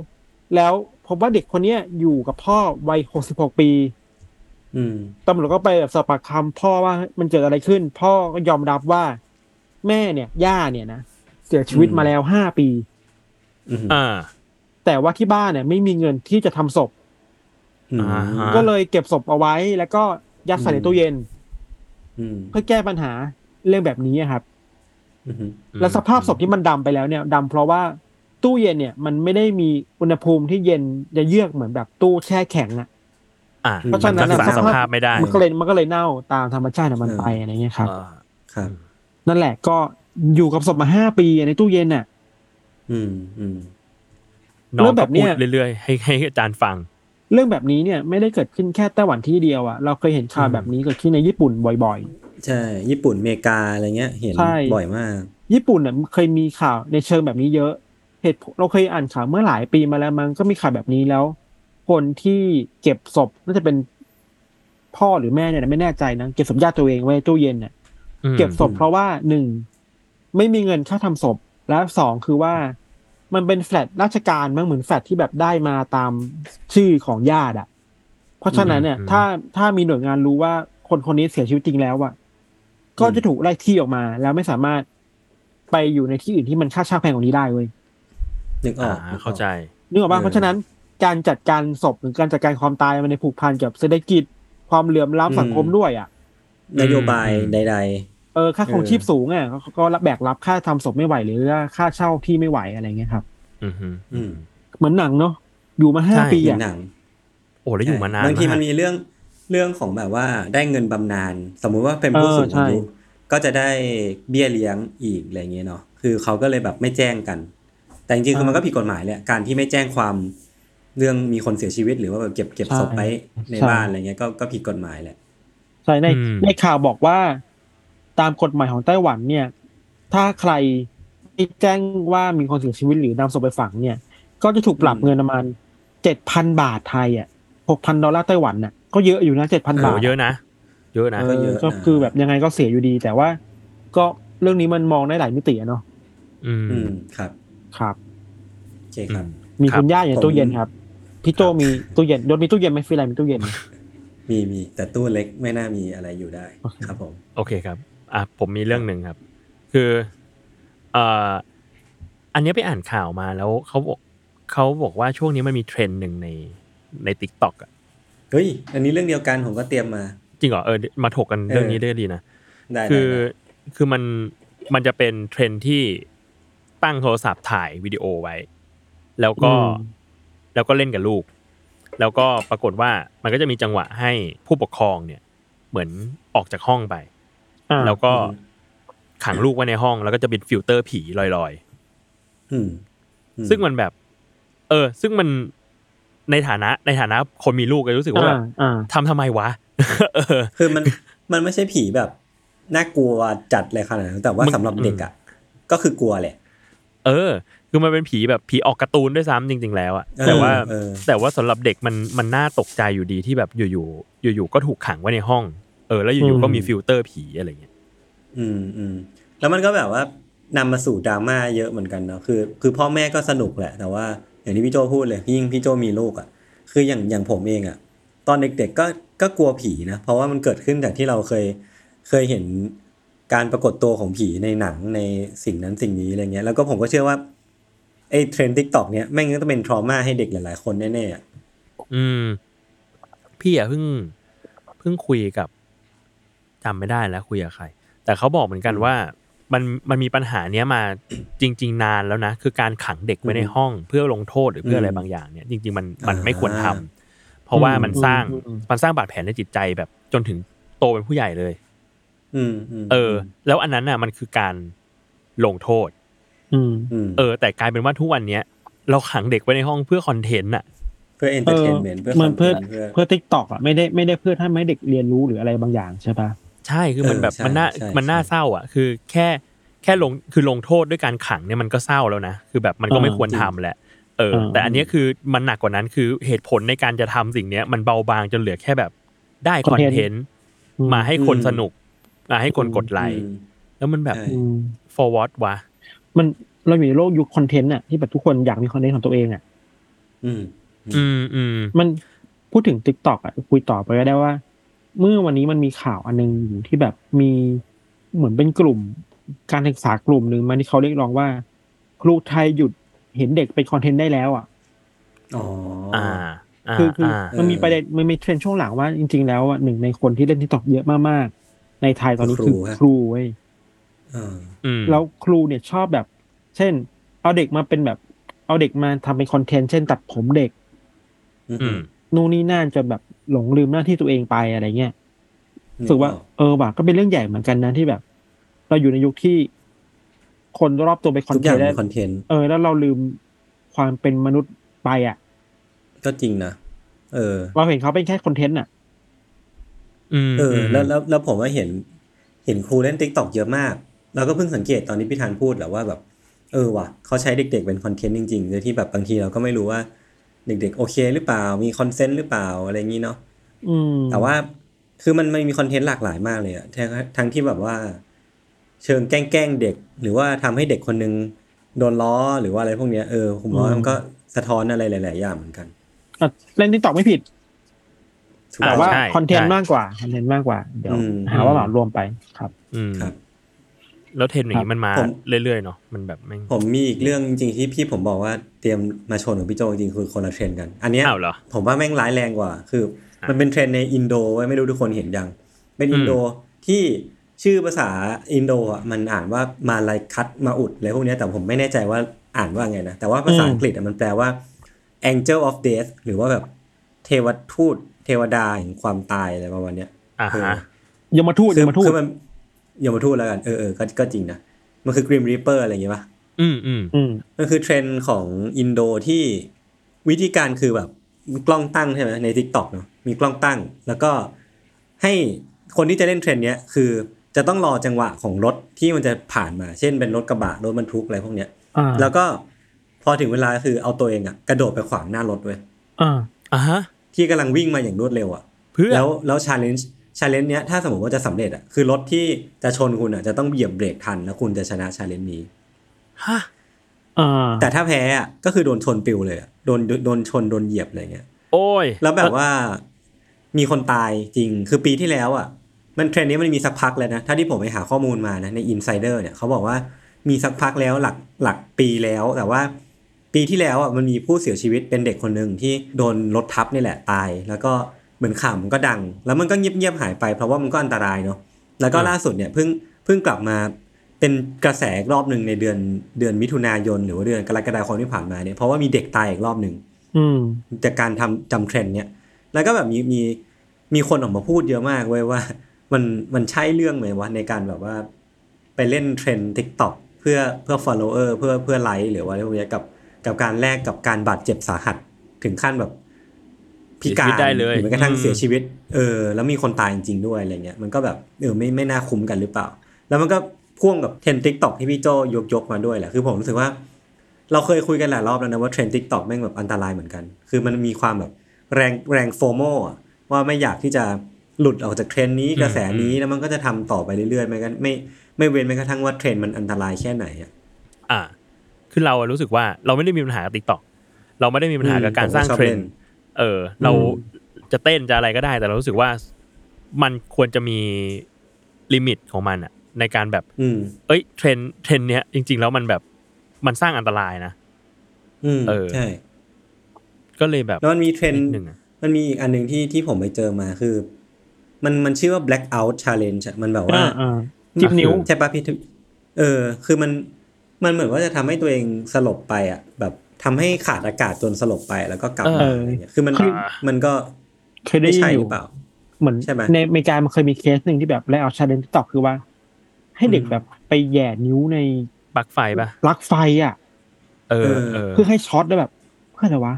แล้วพบว่าเด็กคนเนี้ยอยู่กับพ่อวัยหกสิบหกปีอืม ตำรวจก็ไปแบบสอบปากคำพ่อว่ามันเกิดอะไรขึ้น พ่อก็ยอมรับว่า แม่เนี่ย ย่าเนี่ยนะเสียชีวิตอืมมาแล้วห้าปีอืมอ่า แต่ว่าที่บ้านเนี่ย ไม่มีเงินที่จะทำศพอืมอ่าฮะก็เลยเก็บศพเอาไว้ แล้วก็ยัดใส่ในตู้เย็นอืมเพื่อแก้ปัญหาเรื่องแบบนี้อะครับอืมแล้วสภาพศพที่มันดำไปแล้วเนี่ยดำเพราะว่าตู้เย็นเนี่ย มันไม่ได้มีอุณหภูมิที่เย็นจะเยือกเหมือนแบบตู้แช่แข็งอะ อ่าเพราะฉะนั้นมัน่ะรักษาสภาพไม่ได้ มันก็เลยมันก็เลยเน่าตามธรรมชาติของมันไปอะไรเงี้ยครับอ่าครับ นั่นแหละก็อยู่กับศพมาห้าปีในตู้เย็นน่ะ อืมอืมน้อเรื่งองแบก็บเนี้พูดยเรื่อยๆให้ให้อาจารย์ฟัง เรื่องแบบนี้เนี่ยไม่ได้เกิดขึ้นแค่ไต้หวันที่เดียวอะเราเคยเห็นข่าวแบบนี้เกิดขึ้นในญี่ปุ่นบ่อยใช่ ญี่ปุ่นอเมริกาอะไรเงี้ย เห็นใช่บ่อยมากๆญี่ปุ่นเนี่ยเคยมีข่าวในเชิงแบบนี้เยอะ เหตุผลเราเคยอ่านข่าวเมื่อหลายปีมาแล้วมันก็มีข่าวแบบนี้แล้ว คนที่เก็บศพน่าจะเป็นพ่อหรือแม่เนี่ยนะไม่แน่ใจนะเก็บศพญาติตัวเองไว้ในตู้เย็นเนี่ยอืมเก็บศพเพราะว่าหนึ่งไม่มีเงินค่าทำศพ และสองคือว่ามันเป็นแฟลตราชการมั้งเหมือนแฟลตที่แบบได้มาตามชื่อของญาติอะ เพราะฉะนั้นเนี่ย ถ้าถ้ามีหน่วยงานรู้ว่าคนคนนี้เสียชีวิตจริงแล้วอะก็จะถูกไล่ที่ออกมา แล้วไม่สามารถไปอยู่ในที่อื่นที่มันค่าเช่าแพงกว่านี้ได้เว้ยนึกออ่าอกนึกออกเข้าใจนึกออกป่ะเออเพราะฉะนั้น การจัดการศพหรือการจัดการความตายมันในผูกพันกับเศรษฐกิจความเหลื่อมล้ำสังคมด้วยอะนโยบายอืมใดเออค่าครองเออชีพสูงอะเขาก็รับแบกรับค่าทำศพไม่ไหวหรือว่าค่าเช่าที่ไม่ไหวอะไรเงี้ยครับ อืมฮึๆอืมเหมือนหนังเนาะอยู่มาห้าใช่ปีมีอะหนังโอ้แล้วอยู่มานานบางทีมันกมีเรื่องเรื่องของแบบว่าได้เงินบำนาญสมมุติว่าเป็นผู้เออสูงใช่อายุก็จะได้เบี้ยเลี้ยงอีกอะไรเงี้ยเนาะคือเขาก็เลยแบบไม่แจ้งกัน แต่จริงๆคือมันก็ผิดกฎหมายแหละการที่ไม่แจ้งความ เรื่องมีคนเสียชีวิตหรือว่าแบบเก็บเก็บศพไว้ในบ้านอะไรเงี้ยก็ก็ผิดกฎหมายแหละใช่ในอืมในข่าวบอกว่า ตามกฎหมายของไต้หวันเนี่ย ถ้าใครที่แจ้งว่ามีคนเสียชีวิตหรือนำศพไปฝังเนี่ย ก็จะถูกปรับอืมเงินประมาณเจ็ดพันบาทไทยอะหกพันดอลลาร์ไต้หวันน่ะก็เยอะอยู่นะเจ็ดพันโอ้บาทเยอะนะเยอะนะเอก็อเยอะก็นะคือแบบยังไงก็เสียอยู่ดี แต่ว่าก็เรื่องนี้มันมองได้หลายมิติอะเนาะอืมอืมครับ ครับโอเคครับ มีครับคุณย่าอยู่ในผมตู้เย็นครับ พี่โจมีตู้เย็นยศมีตู้เย็นไหมฟิลไลมีตู้เย็นไหมมีมีแต่ตู้เล็กไม่น่ามีอะไรอยู่ได้โอเคครับผม โอเคครับ อะผมมีเรื่องหนึ่งครับ คือเอ่ออันเนี้ยไปอ่านข่าวมาแล้วเขาบอกเขาบอกว่าช่วงนี้มันมีเทรนด์หนึ่งในใน TikTok อะเฮ้ยอันนี้เรื่องเดียวกันผมก็เตรียมมา จริงเหรอเออมาถกกันเรื่องนี้ได้ดีนะได้คือได้ได้คือมันมันจะเป็นเทรนด์ที่ตั้งโทรศัพท์ถ่ายวิดีโอไว้ แล้วก็อืม แล้วก็เล่นกับลูก แล้วก็ปรากฏว่ามันก็จะมีจังหวะให้ผู้ปกครองเนี่ยเหมือนออกจากห้องไปอ่าแล้วก็ขังลูกไว้ในห้อง แล้วก็จะเป็นฟิลเตอร์ผีลอยอืมอืๆซึ่งมันแบบ เออ ซึ่งมันในฐานะในฐานะคนมีลูกก็รู้สึกว่าแบอ่าอ่าทำทำไมวะเออคือมันมันไม่ใช่ผีแบบน่ากลัวจัดเลยขนาดนั้นแต่ว่ามันสำหรับเด็กอะก็คือกลัวแหละ เออ คือมันเป็นผีแบบผีออกการ์ตูนด้วยซ้ำจริง ๆ แล้วอะเออแต่ว่าเออ แต่ว่าสำหรับเด็กมันมันน่าตกใจอยู่ดีที่แบบอยู่ๆอยู่ๆก็ถูกขังไว้ในห้องเออแล้วอยู่ๆก็มีฟิลเตอร์ผีอะไรเงี้ยอืมอืมแล้วมันก็แบบว่านำมาสู่ดราม่าเยอะเหมือนกันเนาะคือ คือพ่อแม่ก็สนุกแหละ แต่ว่าอย่างที่พี่โจพูดเลยยิ่งพี่โจมีลูกอะ คืออย่างอย่างผมเองอะ ตอนเด็กๆก็ก็กลัวผีนะ เพราะว่ามันเกิดขึ้นจากที่เราเคยเคยเห็นการปรากฏตัวของผีในหนังในสิ่งนั้นสิ่งนี้อะไรเงี้ยแล้วก็ผมก็เชื่อว่า ไอ้เทรนด์ TikTok เนี้ยแม่งก็ต้องเป็น trauma ให้เด็กหลาย ๆ คนแน่ๆอะอืม พี่อะเพิ่งเพิ่งคุยกับจำไม่ได้แล้วคุยกับใคร แต่เขาบอกเหมือนกันว่ามันมันมีปัญหาเนี้ยมาจริง ๆ นานแล้วนะคือการขังเด็กไว้ในห้องเพื่อลงโทษหรือเพื่ออะไรบางอย่างเนี่ย จริง ๆ มันมันไม่ควรทำเพราะว่ามันสร้างมันสร้างบาดแผลในจิตใจแบบจนถึงโตเป็นผู้ใหญ่เลย อืมอืมเออ แล้วอันนั้นน่ะ มันคือการลงโทษ อืมอืมเออ แต่กลายเป็นว่าทุกวันเนี้ยเราขังเด็กไว้ในห้องเพื่อ content อะเพื่อ entertainment เพื่อมันเพื่อ content เพื่อเพื่อ TikTok อะไม่ได้ไม่ได้เพื่อถ้าไม่ให้เด็กเรียนรู้หรืออะไรบางอย่างใช่ปะใช่คือมันเออแบบใช่มันน่าใช่มันน่าใช่เศร้าอะ คือแค่แค่ลงคือลงโทษด้วยการขังเนี่ยมันก็เศร้าแล้วนะคือแบบมันก็ไม่ควรทำแหละเออ แต่อันเนี้ยคือมันหนักกว่านั้นคือเหตุผลในการจะทำสิ่งเนี้ย มันเบาบางจนเหลือแค่แบบได้ content มาให้คนสนุกมาให้คนกดไลค์อืมแล้วมันแบบใช่อืม for what วะ มันเราอยู่ในโลกยุค content อะที่แบบทุกคนอยากมี content ของตัวเองอะอืม อืมอืมมันพูดถึง TikTok อะคุยต่อไปก็ได้ว่า เมื่อวันนี้มันมีข่าวอันหนึงอยู่ที่แบบมีเหมือนเป็นกลุ่ม การศึกษากลุ่มหนึ่งมันที่เขาเรียกร้องว่า ครูไทยหยุดเห็นเด็กเป็น content ได้แล้วอะอ๋ออ่าาคือคืออามันมีเออประเด็นมันมีเทรนด์ช่วงหลังว่าจริง ๆ แล้วอะหนึ่งในคนที่เล่น TikTok เยอะมากๆในไทยตอนนี้ครูคือฮะครูเว้ยอ่าอืม แล้วครูเนี่ยชอบแบบ เช่น เอาเด็กมาเป็นแบบ เอาเด็กมาทำเป็น content เช่นตัดผมเด็กอืมอืมนู่นนี่นั่นจนแบบหลงลืมหน้าที่ตัวเองไปอะไรเงี้ยรู้สึกว่า เออว่ะก็เป็นเรื่องใหญ่เหมือนกันนะที่แบบ เราอยู่ในยุคที่คนรอบตัวเป็น content ได้ทุกอย่างเป็น content เออ แล้วเราลืมความเป็นมนุษย์ไปอะ ก็จริงนะเออ เราเห็นเขาเป็นแค่ content อะอืมเออมแล้วแล้วแล้วผมว่าเห็น เห็นครูเล่น TikTok เยอะมาก แล้วก็เพิ่งสังเกตตอนนี้พี่ธันพูดแหละว่าแบบ เออว่ะเขาใช้เด็ก ๆ เป็น content จริงๆโดยที่แบบบางทีเราก็ไม่รู้ว่า เด็ก ๆ โอเคหรือเปล่า มี consent หรือเปล่าอะไรอย่างนี้เนาะอืมแต่ว่าคือมันมันมี content หลากหลายมากเลยอะทั้งทั้งที่แบบว่า เชิงแกล้งๆเด็ก หรือว่าทำให้เด็กคนนึงโดนล้อหรือว่าอะไรพวกเนี้ยเออผมว่ามันก็สะท้อนอะไรหลาย ๆ อย่างเหมือนกันอะเล่น TikTok ไม่ผิดถูกแต่ต้องว่าใช่ content ใช่มากกว่า content มากกว่า เดี๋ยวอืมหาว่าเหมารวมไปครับ อืมครับ แล้วเทรนด์อย่างนี้มันมาผมเรื่อยๆเนาะมันแบบแม่งผมมีอีกเรื่องจริงๆที่พี่ผมบอกว่าเตรียมมาชนกับพี่โจจริงๆคือคนละเทรนด์กัน อันเนี้ยอ้าวเหรอผมว่าแม่งร้ายแรงกว่า คืออะมันเป็นเทรนด์ในอินโดเว้ยไม่รู้ทุกคนเห็นยัง เป็นอืมอินโดที่ชื่อภาษาอินโดอะมันอ่านว่า Malaikat Maut อะไรพวกเนี้ยแต่ผมไม่แน่ใจว่าอ่านว่าไงนะ แต่ว่าภาษาอืมอังกฤษอะมันแปลว่า angel of death หรือว่าแบบเทวทูต เทวดาแห่งความตายอะไรประมาณเนี้ยอ่าฮะยมทูตคือยมทูตคือมัน ยมทูตแล้วกัน เออเออก็ก็จริงนะ มันคือ Grim Reaper อะไรอย่างเงี้ยปะอืมอืมอืมมันคือเทรนด์ของอินโดที่วิธีการคือแบบมีกล้องตั้งใช่ไหมใน TikTok เนาะมีกล้องตั้ง แล้วก็ให้คนที่จะเล่นเทรนด์เนี้ยคือจะต้องรอจังหวะของรถที่มันจะผ่านมา เช่นเป็นรถกระบะรถบรรทุกอะไรพวกเนี้ยอ่าแล้วก็พอถึงเวลาคือเอาตัวเองอะกระโดดไปขวางหน้ารถเว้ยอ่าอ่าฮะที่กำลังวิ่งมาอย่างรวดเร็วอะเพื่อแล้วแล้ว challenge challenge เนี้ยถ้าสมมติว่าจะสำเร็จอะคือรถที่จะชนคุณอะจะต้องเหยียบเบรกทันแล้วคุณจะชนะ challenge นี้ฮะอ่าแต่ถ้าแพ้อะก็คือโดนชนปิวเลยอะโดนโดนชนโดนเหยียบอะไรเงี้ย โอ้ย แล้วแบบว่ามีคนตายจริงคือปีที่แล้วอะ มันเทรนด์นี้มันมีสักพักแล้วนะ ถ้าที่ผมไปหาข้อมูลมานะใน Insider เนี่ยเขาบอกว่ามีสักพักแล้วหลักหลักปีแล้ว แต่ว่าปีที่แล้วอะมันมีผู้เสียชีวิตเป็นเด็กคนหนึ่งที่โดนรถทับนี่แหละตาย แล้วก็ เหมือนข่าวมันก็ดัง แล้วมันก็เงียบๆหายไป เพราะว่ามันก็อันตรายเนาะแล้วก็อืมล่าสุดเนี่ยเพิ่งเพิ่งกลับมาเป็นกระแสอีกรอบหนึ่งในเดือนเดือนมิถุนายน หรือว่าเดือนกรกฎาคมที่ผ่านมาเนี่ยเพราะว่ามีเด็กตายอีกรอบหนึ่งอืมจากการทำจำเทรนด์เนี่ย แล้วก็แบบมีมีมีคนออกมาพูดเยอะมากเว้ยว่า มันมันใช่เรื่องไหมวะในการแบบว่า ไปเล่นเทรนด์ TikTok เพื่อเพื่อ follower เพื่อเพื่อไลค์หรือว่าอะไรพวกเนี้ยกับกับการแลกกับการบาดเจ็บสาหัสถึงขั้นแบบ พิการเสียชีวิตได้เลยหรือแม้กระทั่งอืมเสียชีวิต เออ แล้วมีคนตายจริงๆด้วยอะไรเงี้ยมันก็แบบเออไม่ไม่น่าคุ้มกันหรือเปล่า แล้วมันก็พ่วงกับเทรนด์ TikTok ที่พี่โจยกยกมาด้วยแหละคือผมรู้สึกว่า เราเคยคุยกันหลายรอบแล้วนะว่าเทรนด์ TikTok แม่งแบบอันตรายเหมือนกัน คือมันมีความแบบแรงแรงโฟโมอะว่าไม่อยากที่จะหลุดออกจากเทรนด์นี้อืมกระแสนี้อืมแล้วมันก็จะทำต่อไปเรื่อยๆไม่กันไม่ไม่เว้นแม้กระทั่งว่าเทรนด์มันอันตรายแค่ไหนอะอ่าคือเราอะรู้สึกว่าเราไม่ได้มีปัญหากับติ๊กต็อกเราไม่ได้มีปัญหากับการอืมสร้างผมก็ชอบเล่นเทรนด์ เออ เราจะเต้นจะอะไรก็ได้ แต่เรารู้สึกว่ามันควรจะมี limit ของมันอะในการแบบอืมเอ้ยเทรนด์เทรนด์เนี้ยจริง ๆ แล้วมันแบบมันสร้างอันตรายนะอืมเออใช่ก็เลยแบบแล้วมันมีเทรนด์นึงนิดอะมันมีอีกอันหนึ่งที่ที่ผมไปเจอมาคือ มันมันชื่อว่า blackout challenge อะมันแบบว่าอ่าอ่าจิ้มนิ้วใช่ปะพี่ทึเออ คือมันมันเหมือนว่าจะทำให้ตัวเองสลบไปอะ แบบ ทำให้ขาดอากาศจนสลบไปแล้วก็กลับมาเออออะไรเงี้ยคือมันคือมันก็เคยได้ไม่ยินใช่หยู่รือเปล่าเหมือนใช่ไหมในอเมริกามันเคยมีเคสหนึ่งที่แบบแล้วเอา challenge ตอกคือว่า ให้เด็กอืมแบบไปแหย่นิ้วในปลั๊กไฟปะปลั๊กไฟอะเออเออเออเพื่อให้ช็อตได้แบบเพื่ออะไรวะ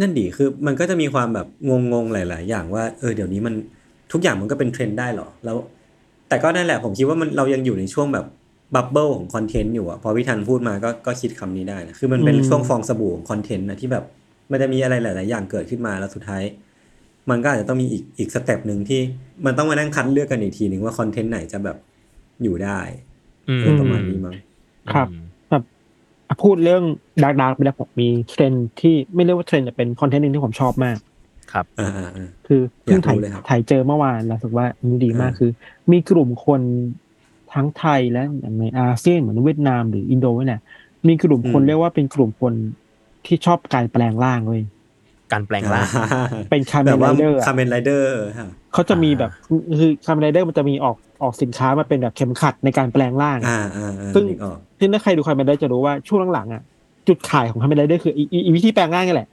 นั่นดีคือมันก็จะมีความแบบงงๆหลาย ๆ อย่างว่าเออเดี๋ยวนี้มันทุกอย่างมันก็เป็นเทรนด์ได้เหรอแล้ว แต่ก็นั่นแหละผมคิดว่ามันเรายังอยู่ในช่วงแบบ bubble ของคอนเทนต์อยู่อะพอพี่ทันพูดมาก็ก็คิดคำนี้ได้นะคือมันเป็นอืมช่วงฟองสบู่ของคอนเทนต์นะที่แบบมันจะมีอะไรหลาย ๆ อย่างเกิดขึ้นมาแล้วสุดท้าย มันก็อาจจะต้องมีอีกอีก step หนึ่งที่มันต้องมานั่งคัดเลือกกันอีกทีหนึ่งว่าคอนเทนต์ไหนจะแบบอยู่ได้อืมเออประมาณนี้มั้งครับอืมแบบอะพูดเรื่อง dark dark ไปแล้วผมมีเทรนด์ที่ไม่เรียกว่าเทรนด์แต่เป็นคอนเทนต์หนึ่งที่ผมชอบมาก ครับอ่าอ่าอ่าคือเพิ่งอยากรู้ถ่ายเลยครับถ่ายเจอเมื่อวานแล้วรู้สึกว่าอันนี้ดีมากอ่าคือ มีกลุ่มคน ทั้งไทยและอย่างในอาเซียนเหมือนเวียดนามหรืออินโดเนี่ยมีกลุ่มคนเรียกว่าเป็นกลุ่มคนที่ชอบการแปลงร่างเว้ยการแปลงร่าง เป็นคาเมนไรเดอร์แบบว่าคาเมนไรเดอร์เขาจะมีแบบคือคาเมนไรเดอร์มันจะมีออกออกสินค้ามาเป็นแบบเข็มขัดในการแปลงร่างอ่าอ่าอ่าซึ่งนึกออกซึ่งถ้าใครดูคาเมนไรเดอร์จะรู้ว่าช่วงหลังๆอะจุดขายของคาเมนไรเดอร์คืออีอีอีวิธีแปลงร่างนี่แหละ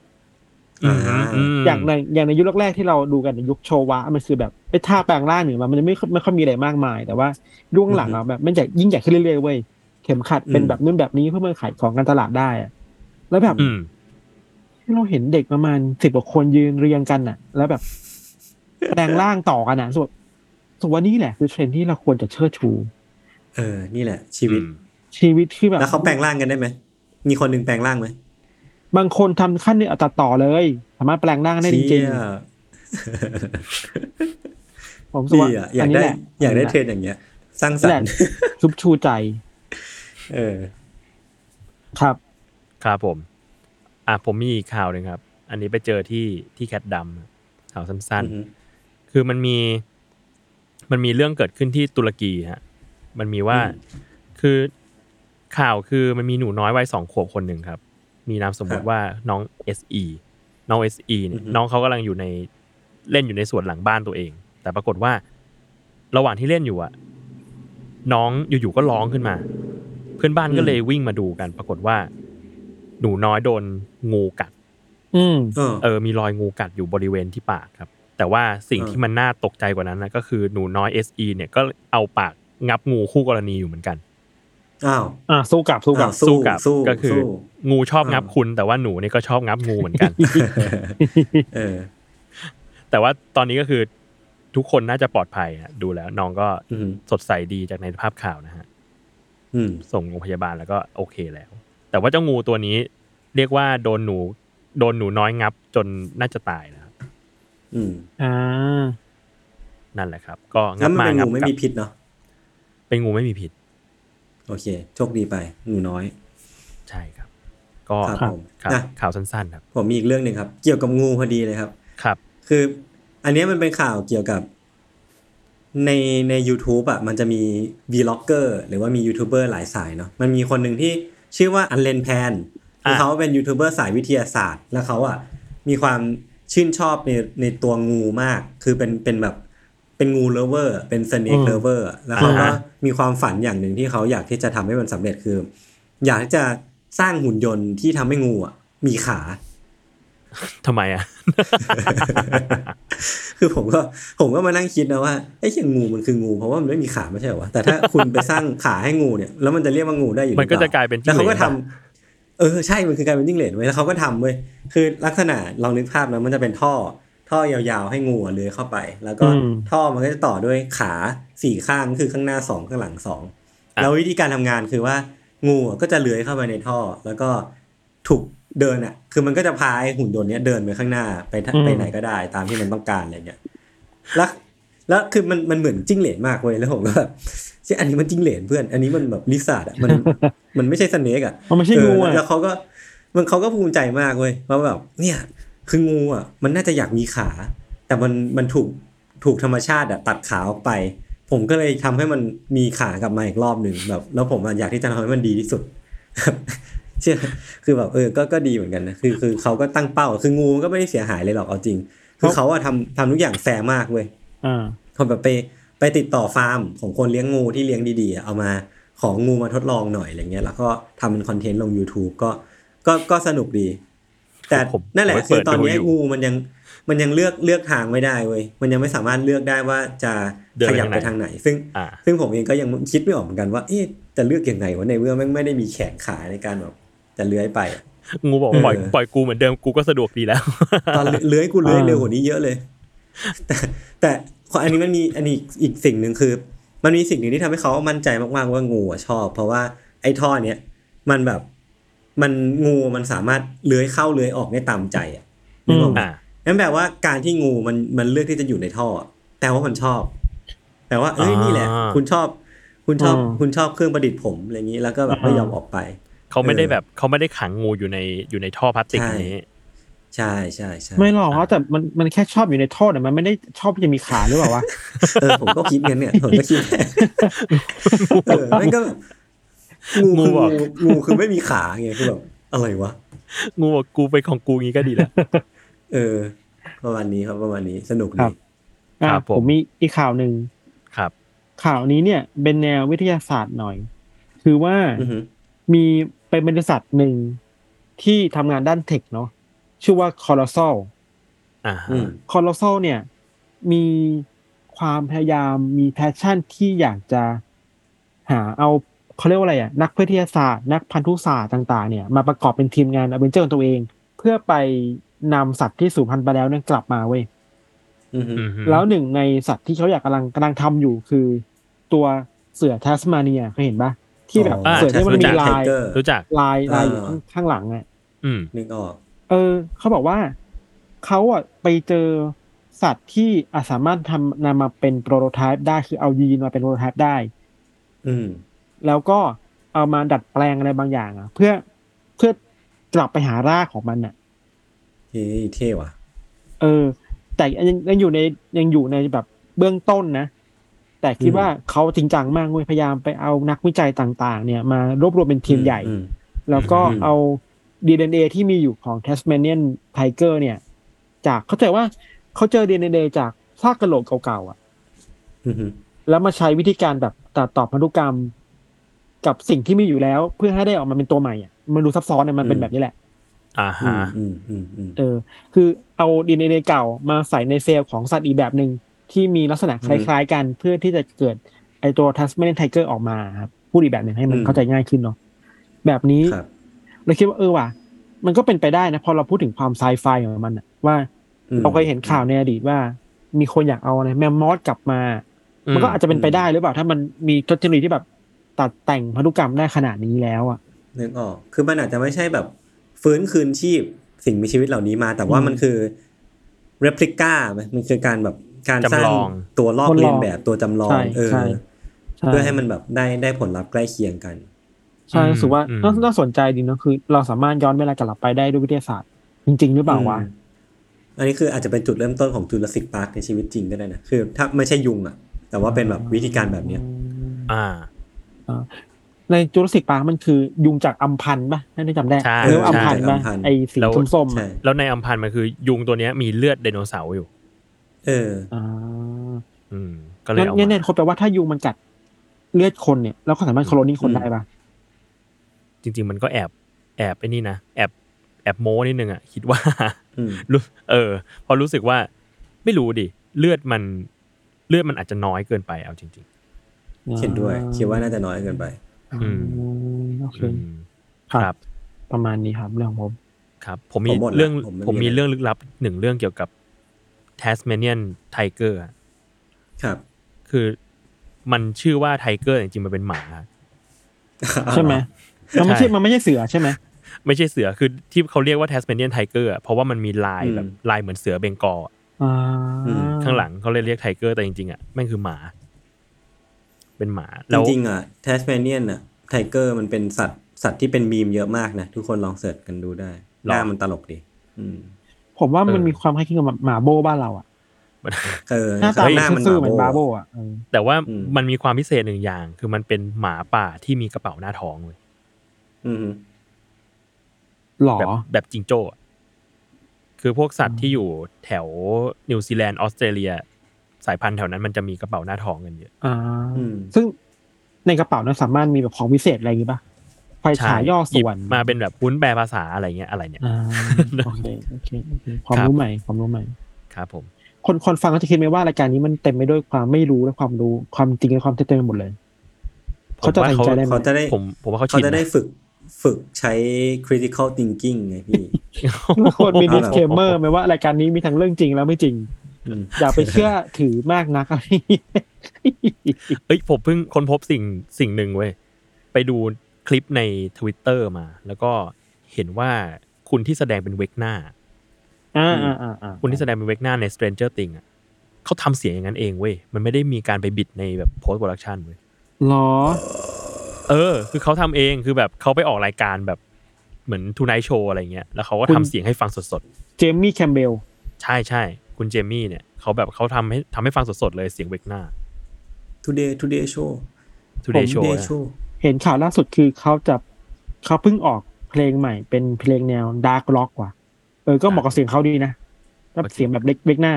อืมอืมอย่างในอย่างในยุคแรกๆที่เราดูกันในยุคโชวะมันคือแบบไอ้ท่าแปลงร่างหนึ่งมันมันไม่ไม่ค่อยมีอะไรมากมาย แต่ว่ายุคหลังๆอะแบบมันจะยิ่งใหญ่ขึ้นเรื่อยๆเว้ยเข็มขัดเป็นอืมแบบนู่นแบบนี้เพื่อมาขายของกันตลาดได้อะแล้วแบบอืมที่เราเห็นเด็กประมาณสิบกว่าคนยืนเรียงกันอะ แล้วแบบแปลงร่างต่อกันอะส่วนส่วนว่านี่แหละ คือเทรนด์ที่เราควรจะเชิดชู เออ นี่แหละ ชีวิต ชีวิตที่แบบแล้วเขาแปลงร่างกันได้ไหมมีคนหนึ่งแปลงร่างไหม บางคนทำขั้นนี้เอาตัดต่อเลย สามารถแปลงร่างได้จริงเชี่ยๆผมรู้สึกดีว่าอะอยาอักนนี้ได้แหละอยากได้เทรนด์อย่างเงี้ย สร้างสรแหรละค์ชุบชูใจ เออ ครับ ครับผม อะผมมีอีกข่าวหนึ่งครับ อันนี้ไปเจอที่ที่แคทดำข่าวสั้นอือฮึๆคือมันมี มันมีเรื่องเกิดขึ้นที่ตุรกีฮะ มันมีว่าคือข่าวคือมันมีหนูน้อยวัยสองขวบคนหนึ่งครับ มีนามสมมติว่าน้องเอสอีน้องเอสอีเนี่ยน้องเขากำลังอยู่ในเล่นอยู่ในสวนหลังบ้านตัวเอง แต่ปรากฏว่า ระหว่างที่เล่นอยู่อะน้องอยู่ๆก็ร้องขึ้นมา เพื่อนบ้านก็เลยวิ่งมาดูกัน ปรากฏว่า หนูน้อยโดนงูกัด อืมเออเออมีรอยงูกัดอยู่บริเวณที่ปากครับ แต่ว่าสิ่งเออที่มันน่าตกใจกว่านั้นนะก็คือหนูน้อย SE เนี่ยก็เอาปากงับงูคู่กรณีอยู่เหมือนกัน อ้าวอะสู้กลับสู้กลับอ้าวสู้กับสู้ก็คือสู้งูชอบงับอ่าคุณ แต่ว่าหนูเนี่ยก็ชอบงับงูเหมือนกันเออแต่ว่าตอนนี้ก็คือทุกคนน่าจะปลอดภัยฮะดูแล้ว น้องก็อืมสดใสดีจากในภาพข่าวนะฮะอืมส่งโรงพยาบาลแล้วก็โอเคแล้ว แต่ว่าเจ้างูตัวนี้ เรียกว่าโดนหนู โดนหนูน้อยงับ จนน่าจะตายแล้วครับอืมอ่านั่นแหละครับ ก็แล้งัวบมันมาเป็นงังูบไม่กลัมีบพิษเนาะเป็นงูไม่มีพิษ โอเค โชคดีไปงูน้อย ใช่ครับ ก็ครับผมครับนะข่าวสั้นๆครับ ผมมีอีกเรื่องหนึ่งครับ เกี่ยวกับงูพอดีเลยครับ ครับ คือ อันเนี้ยมันเป็นข่าวเกี่ยวกับในใน YouTube อะมันจะมี vlogger หรือว่ามียูทูบเบอร์หลายสายเนาะมันมีคนหนึ่งที่ชื่อว่า Allen Pan คืออะเขาเป็นยูทูบเบอร์สายวิทยาศาสตร์ แล้วเขาอะมีความชื่นชอบในในตัวงูมาก คือเป็นเป็นแบบ เป็นงู lover เป็น snake อืม lover แล้วเขาก็อ่าฮะมีความฝันอย่างหนึ่งที่เขาอยากที่จะทำให้มันสำเร็จคือ อยากที่จะสร้างหุ่นยนต์ที่ทำให้งูอะมีขาทำไมอะ คือผมก็ผมก็มานั่งคิดนะว่าไอ้เหี้ยงูมันคืองูเพราะว่ามันไม่มีขาไม่ใช่เหรอวะแต่ถ้าคุณไปสร้างขาให้งูเนี่ย แล้วมันจะเรียกว่างูได้อยู่มันก็หรือจะกลายเป็นจิ้แล้วงเหลเขานก็ทำเออใช่มันคือการเป็นจิ้งเหลนเว้ยแล้วเขาก็ทำเว้ยคือลักษณะลองนึกภาพนะมันจะเป็นท่อ ท่อยาวๆให้งูอะเลื้อยเข้าไป แล้วก็อืมท่อมันก็จะต่อด้วยขาสี่ข้างคือข้างหน้าสองข้างหลังสองอะแล้ววิธีการทำงานคือว่างูอะก็จะเลื้อยเข้าไปในท่อ แล้วก็ถูกเดินอะ คือมันก็จะพาไอ้หุ่นยนต์เนี้ยเดินไปข้างหน้าไปทะอืมไปไหนก็ได้ ตามที่มันต้องการอะไรเงี้ยแล้วแล้วคือมันมันเหมือนจิ้งเหลนมากเว้ยแล้วผมก็แบบเช่ยอันนี้มันจิ้งเหลนเพื่อน อันนี้มันแบบลิซ่าอะมันมันไม่ใช่สเนกอะมันไม่ใช่งูเอออะแล้วเขาก็มันเขาก็ภูมิใจมากเว้ยว่าแบบเนี่ย คืองูอะมันน่าจะอยากมีขา แต่มันมันถูกถูกธรรมชาติอะตัดขาออกไป ผมก็เลยทำให้มันมีขากลับมาอีกรอบหนึ่งแบบ แล้วผมอะอยากที่จะทำให้มันดีที่สุดเชื่อคือแบบเออก็ก็ดีเหมือนกันนะคือคือเขาก็ตั้งเป้าคืองูมันก็ไม่ได้เสียหายเลยหรอกเอาจริง คือเขาอะทำทำทุกอย่างแฟร์มากเว้ยอ่าเขาแบบไปไปติดต่อฟาร์มของคนเลี้ยงงูที่เลี้ยงดีๆอะเอามาของงูมาทดลองหน่อยอะไรเงี้ย แล้วก็ทำเป็นคอนเทนต์ลง YouTube ก็ก็ก็สนุกดี แต่ผมนั่นแหละผมไปคือเปิดตอนเนี้ยดูอยู่งูมันยังมันยังเลือกเลือกทางไม่ได้เว้ยมันยังไม่สามารถเลือกได้ว่าจะเดินไปขยับไปทางไหนทางงไหไหนซึ่งอ่าซึ่งผมเองก็ยังคิดไม่ออกเหมือนกันว่าเอ๊ะจะเลือกยังไงวะในเมื่อแม่งไม่ได้มีแขนขาในการแบบจะเลื้อยไปอะงูบอกเออปล่อยปล่อยกูเหมือนเดิมกูก็สะดวกดีแล้ว ตอนเลื้อยกูเลื้อยอ่าเร็วกว่านี้เยอะเลย แต่แต่อันนี้มันมีอันนี้อีกสิ่งหนึ่งคือ มันมีสิ่งหนึ่งที่ทำให้เขามั่นใจมากๆว่างูอะชอบ เพราะว่าไอ้ท่อเนี้ยมันแบบ มันงูมันสามารถเลื้อยเข้าเลื้อยออกได้ตามใจอะนึกออกไหมอ่านั่นแปลว่าการที่งูมันมันเลือกที่จะอยู่ในท่ออะแปลว่ามันชอบแปลว่าเอ้ยอ่านี่นี่แหละ คุณชอบ คุณชอบอืมคุณชอบเครื่องประดิษฐ์ผมอะไรอย่างนี้แล้วก็แบบไม่ยอมออกไป เขาไม่ได้เออแบบเขาไม่ได้ขังงูอยู่ในอยู่ในท่อพลาสติกใช่นี้ใช่ใช่ใช่ไม่หรอกแต่มันมันแค่ชอบอยู่ในท่อแต่มันไม่ได้ชอบที่จะมีขาหรือเปล่าวะเออผมก็คิดงั้นเนี่ยผมก็คิดเออไม่ก็ งูงูคือบอกงูงูคือไม่มีขาไงคือแบบอะไรวะ งูบอกกูไปนของกูงี้ก็ดีแล้วเออ ประมาณนี้ครับประมาณนี้สนุกดีครับอะครับผมผมมีอีกข่าวหนึ่งครับ ข่าวนี้เนี่ยเป็นแนววิทยาศาสตร์หน่อย คือว่าอือฮึมีเป็นบริษัทหนึ่งที่ทำงานด้าน tech เนาะชื่อว่า Colossal อ่าอืม ฮะ Colossal เนี่ย มีความพยายามมี passion ที่อยากจะหาเอา เขาเรียกว่าอะไรอะนักวิทยาศาสตร์ นักพันธุศาสตร์ต่าง ๆเนี่ยมาประกอบเป็นทีมงานอเวนเจอร์ของตัวเอง เพื่อไปนำสัตว์ที่สูญพันธุ์ไปแล้วเนี่ยกลับมาเว้ยอือฮึอืมฮึแล้วหนึ่งในสัตว์ที่เขาอยากกำลังกำลังทำอยู่คือ ตัวเสือแทสมาเนียเคยเห็นปะที่แบบอ่าเสือที่มันมีรู้จักลาย Tiger รู้จักลายลายอยู่อ่าข้างข้างหลังอะอืมนึกออกเออ เขาบอกว่าเขาอะไปเจอสัตว์ที่อาจสามารถทำนำมาเป็นโปรโตไทป์ได้คือเอายีนมาเป็นโปรโตไทป์ได้ อืม แล้วก็เอามาดัดแปลงอะไรบางอย่างอะ เพื่อเพื่อกลับไปหารากของมันอะเฮ้ยเท่ว่ะ เออ แต่ยังยังอยู่ในยังอยู่ในแบบเบื้องต้นนะ แต่คิดอืมว่าเขาจริงจังมากเว้ยพยายามไปเอานักวิจัยต่าง ๆ เนี่ย มารวบรวมเป็นทีมใหญ่อืมแล้วก็อืมเอา DNA ที่มีอยู่ของ Tasmanian Tiger เนี่ย จากเข้าใจว่าเขาเจอ DNA จากซากกระโหลกเก่าๆอะอืมอืมแล้วมาใช้วิธีการแบบตัดต่อพันธุกรรม กับสิ่งที่มีอยู่แล้ว เพื่อให้ได้ออกมาเป็นตัวใหม่อะมันดูซับซ้อนเนี่ยมันเป็นแบบนี้แหละ อ่าอืฮะมอืมอืมอืมเออ คือเอา DNA เก่ามาใส่ในเซลล์ของสัตว์อีกแบบหนึ่งที่มีลักษณะคล้ายๆกันเพื่อที่จะเกิดไอตัว Tasmanian Tiger ออกมาครับพูดอีกแบบหนึ่งให้มันเข้าใจง่ายขึ้นเนาะแบบนี้ครับเราคิดว่าเออว่ะ มันก็เป็นไปได้นะพอเราพูดถึงความไซไฟของมันอะว่าอืมเราเคยเห็นข่าวในอดีตว่า มีคนอยากเอาอะไรแมมมอสกลับมา มันก็อาจจะเป็นไปได้หรือเปล่าถ้ามันมีเทคโนโลยีที่แบบ ตัดแต่งพันธุกรรมได้ขนาดนี้แล้วอะนึกออก คือมันอาจจะไม่ใช่แบบฟื้นคืนชีพสิ่งมีชีวิตเหล่านี้มา แต่ว่าอืมมันคือ replica ไหมมันคือการแบบการสร้างจำลองตัวลอกทดลองเลียนแบบตัวจำลองใช่เออใช่ใช่เพื่อให้มันแบบได้ได้ผลลัพธ์ใกล้เคียงกัน ใช่รู้สึกว่าอืมน่าน่าสนใจดีเนอะคือ เราสามารถย้อนเวลากลับไปได้ด้วยวิทยาศาสตร์ จริง ๆ หรือเปล่าวะอืมอันนี้คืออาจจะเป็นจุดเริ่มต้นของจูราสสิกพาร์คในชีวิตจริงก็ได้นะคือ ถ้าไม่ใช่ยุงอะ แต่ว่าเป็นแบบวิธีการแบบเนี้ย อ่า ในจูราสสิกปาร์มันคือยุงจากอัมพันธ์ป่ะถ้าได้จำได้ใช่เรียกว่าอัมพันธ์ใช่ป่ะอัมพันธ์ไอสีแล้วส้มๆใช่อะแล้วในอัมพันธ์มันคือ ยุงตัวเนี้ยมีเลือดไดโนเสาร์อยู่ เอออ่าอืมก็เลยงั้นเอางั้นมาเนี่ยคนแปลว่าถ้ายุงมันกัดเลือดคนเนี่ยเราก็สามารถโคโลนี่คนอืมได้ป่ะจริง ๆ มันก็แอบแอบไอ้นี่นะแอบแอบโม้นิดนึงอะคิดว่าอืมรู้เออ พอรู้สึกว่า ไม่รู้ดิเลือดมันเลือดมันอาจจะน้อยเกินไปเอาจริง เห็นด้วย คิดว่าน่าจะน้อยเกินไปอืม โอเคๆอืมครัครับบประมาณนี้ครับเรื่องของผม ครับ ผมมีผมหมดละเรื่องผมไม่มีผมมีอะไร เรื่องลึกลับหนึ่งเรื่องเกี่ยวกับ Tasmanian Tiger อะครับคือมันชื่อว่า Tiger จริงๆมันเป็นหมาใช่ไหมมันไม่ใช่ มันไม่ใช่เสือใช่ไหม ไม่ใช่เสือคือที่เขาเรียกว่า Tasmanian Tiger อะเพราะว่ามันมีลายอืม แบบลายเหมือนเสือเบงกอลอะอ่าอืม ข้างหลังเขาเลยเรียก Tiger แต่จริงๆอะแม่งคือหมา เป็นหมาจริงๆแล้วอะ Tasmanian อะ Tiger มันเป็นสัตว์สัตว์ที่เป็นมีมเยอะมากนะ ทุกคนลอง search กันดูได้หน้ามันตลกดีอืมผมว่ามันเออมีความคล้ายคลึงกับหมาโบบ้านเราอะเออหน้าตาหมันน้ามันซื่อๆเหมือนหบามาโบโบอะเออแต่ว่าอืมมันมีความพิเศษหนึ่งอย่าง คือมันเป็นหมาป่าที่มีกระเป๋าหน้าท้องเลยอืมหรอแบบแบบจิงโจ้อะคือพวกสัตว์ที่อยู่แถวนิวซีแลนด์ออสเตรเลีย สายพันธุ์แถวนั้นมันจะมีกระเป๋าหน้าท้องกันเยอะอ่าอืมซึ่งในกระเป๋านั้นสามารถมีแบบของพิเศษอะไรอย่างงี้ป่ะไฟฉายย่อหยิบส่วนมาเป็นแบบวุ้นแปลภาษาอะไรเงี้ยอะไรเนี่ยอ่าโอเคโอเคโอเคความครับรู้ใหม่ความรู้ใหม่ครับผม คนคนฟังก็จะคิดไหมว่ารายการนี้มันเต็มไปด้วยความไม่รู้และความรู้ความจริงและความเท็จเต็มไปหมดเลยเขาจะตัดสินใจได้ไหมเขาจะได้ผมผมว่าเขาเขาชินจะได้นะฝึกฝึกใช้ critical thinking ไงพี่คนมีเอาแบบ disclaimer ไหมว่ารายการนี้มีทั้งเรื่องจริงและไม่จริง อืมอย่าไปเชื่อถือมากนักอะไรเอ้ยผมเพิ่งค้นพบสิ่งสิ่งหนึ่งเว้ยไปดูคลิปใน Twitter มา แล้วก็เห็นว่าคุณที่แสดงเป็นเวกหน้าอ่าอ่าอ่าอ่าคุณที่แสดงเป็นเวกหน้าใน Stranger Things อะเขาทำเสียงอย่างนั้นเองเว้ย มันไม่ได้มีการไปบิดในแบบ post production เว้ยหรอ เออ คือเขาทำเองคือแบบเขาไปออกรายการแบบเหมือนทูไนท์โชว์อะไรเงี้ย แล้วเขาก็คุณทำเสียงให้ฟังสดเจมี่แคมเบลๆใช่ใช่ คุณเจมี่เนี่ยเขาแบบเขาทำให้ทำให้ฟังสดๆเลยเสียงเวกหน้า today today show Today Show today นะ show เห็นข่าวล่าสุดคือเขาจะเขาเพิ่งออกเพลงใหม่เป็นเพลงแนว dark rock ว่ะ เออก็เหมาะกับเสียงเขาดีนะแล้วเสียงแบบเล็กเล็กหน้า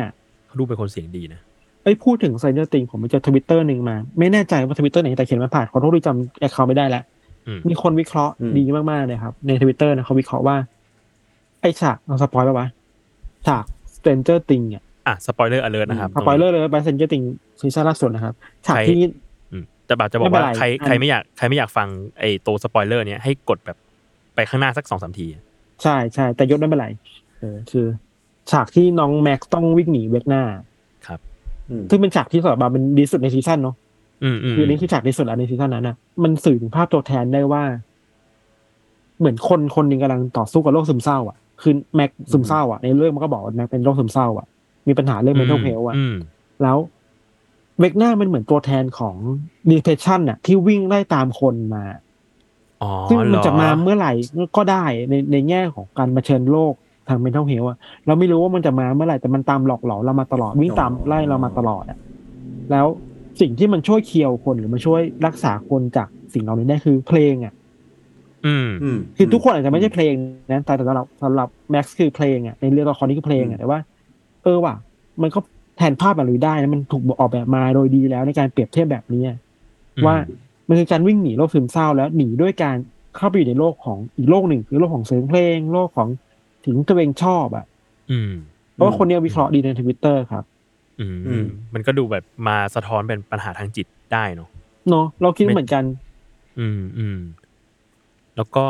เขาดูเป็นคนเสียงดีนะเอ้ยพูดถึง Stranger Things ผมไปเจอทวิตเตอร์หนึ่งมา ไม่แน่ใจว่าทวิตเตอร์ไหนแต่เขียนมาผ่านขอโทษที่จำ account ไม่ได้แล้วอืมมีคนวิเคราะห์อืมดีมากๆเลยครับ ในทวิตเตอร์นะเขาวิเคราะห์ว่า ไอ้ฉากเอาสปอยล์ไปวะฉาก Stranger Things เนี่ยอะ spoiler alert นะครับสปอยเลอร์เลยไป Stranger Things ซีซั่นล่าสุดนะครับฉากที่อืมแต่แบบจะบอกไม่เป็นว่าไรใครอันใครไม่อยากใครไม่อยากฟังไอ้ตัวสปอยเลอร์เนี้ยให้กดแบบไปข้างหน้าสักสองสามทีใช่ใช่แต่ยศไม่เป็นไรเออคือฉากที่น้องแม็กซ์ต้องวิ่งหนี Vecna ครับอืมซึ่งเป็นฉากที่สำหรับมาเป็นดีสุดในซีซั่นเนาะอืมอืมคือนี่คือฉากดีสุดแล้วในซีซั่นนั้นนะมันสื่อถึงภาพตัวแทนได้ว่า เหมือนคนคนหนึ่งกำลังต่อสู้กับโรคซึมเศร้า อะ คือแม็กซึมเศร้าอะในเรื่องมันก็บอกว่าแม็กเป็นโรคซึมเศร้าอะมีปัญหาเรื่อง mental health อะอืมแล้วเวกหน้ามันเหมือนตัวแทนของ depression อะ ที่วิ่งไล่ตามคนมาอ๋อซึ่งมันเหรอจะมาเมื่อไหร่ก็ได้ในในแง่ของการมาเผชิญโลกทาง mental health อะเราไม่รู้ว่ามันจะมาเมื่อไหร่แต่มันตามหลอกหลอนเรามาตลอดวิ่งตามไล่เรามาตลอดอะแล้วสิ่งที่มันช่วยเคียวคนหรือมันช่วยรักษาคนจากสิ่งเหล่านี้ได้คือเพลงอะ อืมอืมคือทุกคนอาจจะไม่ใช่เพลงนะแต่สำหรับสำหรับแม็กซ์คือเพลงอะในเรื่องละครนี้คือเพลงอะแต่ว่า เออว่ะ มันก็แทนภาพแบบนี้ได้นะมันถูกออกแบบมาโดยดีแล้วในการเปรียบเทียบแบบนี้อะว่ามันคือการวิ่งหนีโลกซึมเศร้าแล้วหนีด้วยการเข้าไปอยู่ในโลกของอีกโลกหนึ่งคือโลกของเสียงเพลง โลกของถึงตัวเองชอบอะอืมเพราะว่าคนเนี้ยวิเคราะห์ดีในทวิตเตอร์ครับอืมอืมมันก็ดูแบบมาสะท้อนเป็นปัญหาทางจิตได้เนาะเนาะเราคิดเหมือนกัน อืมอืม แล้วก็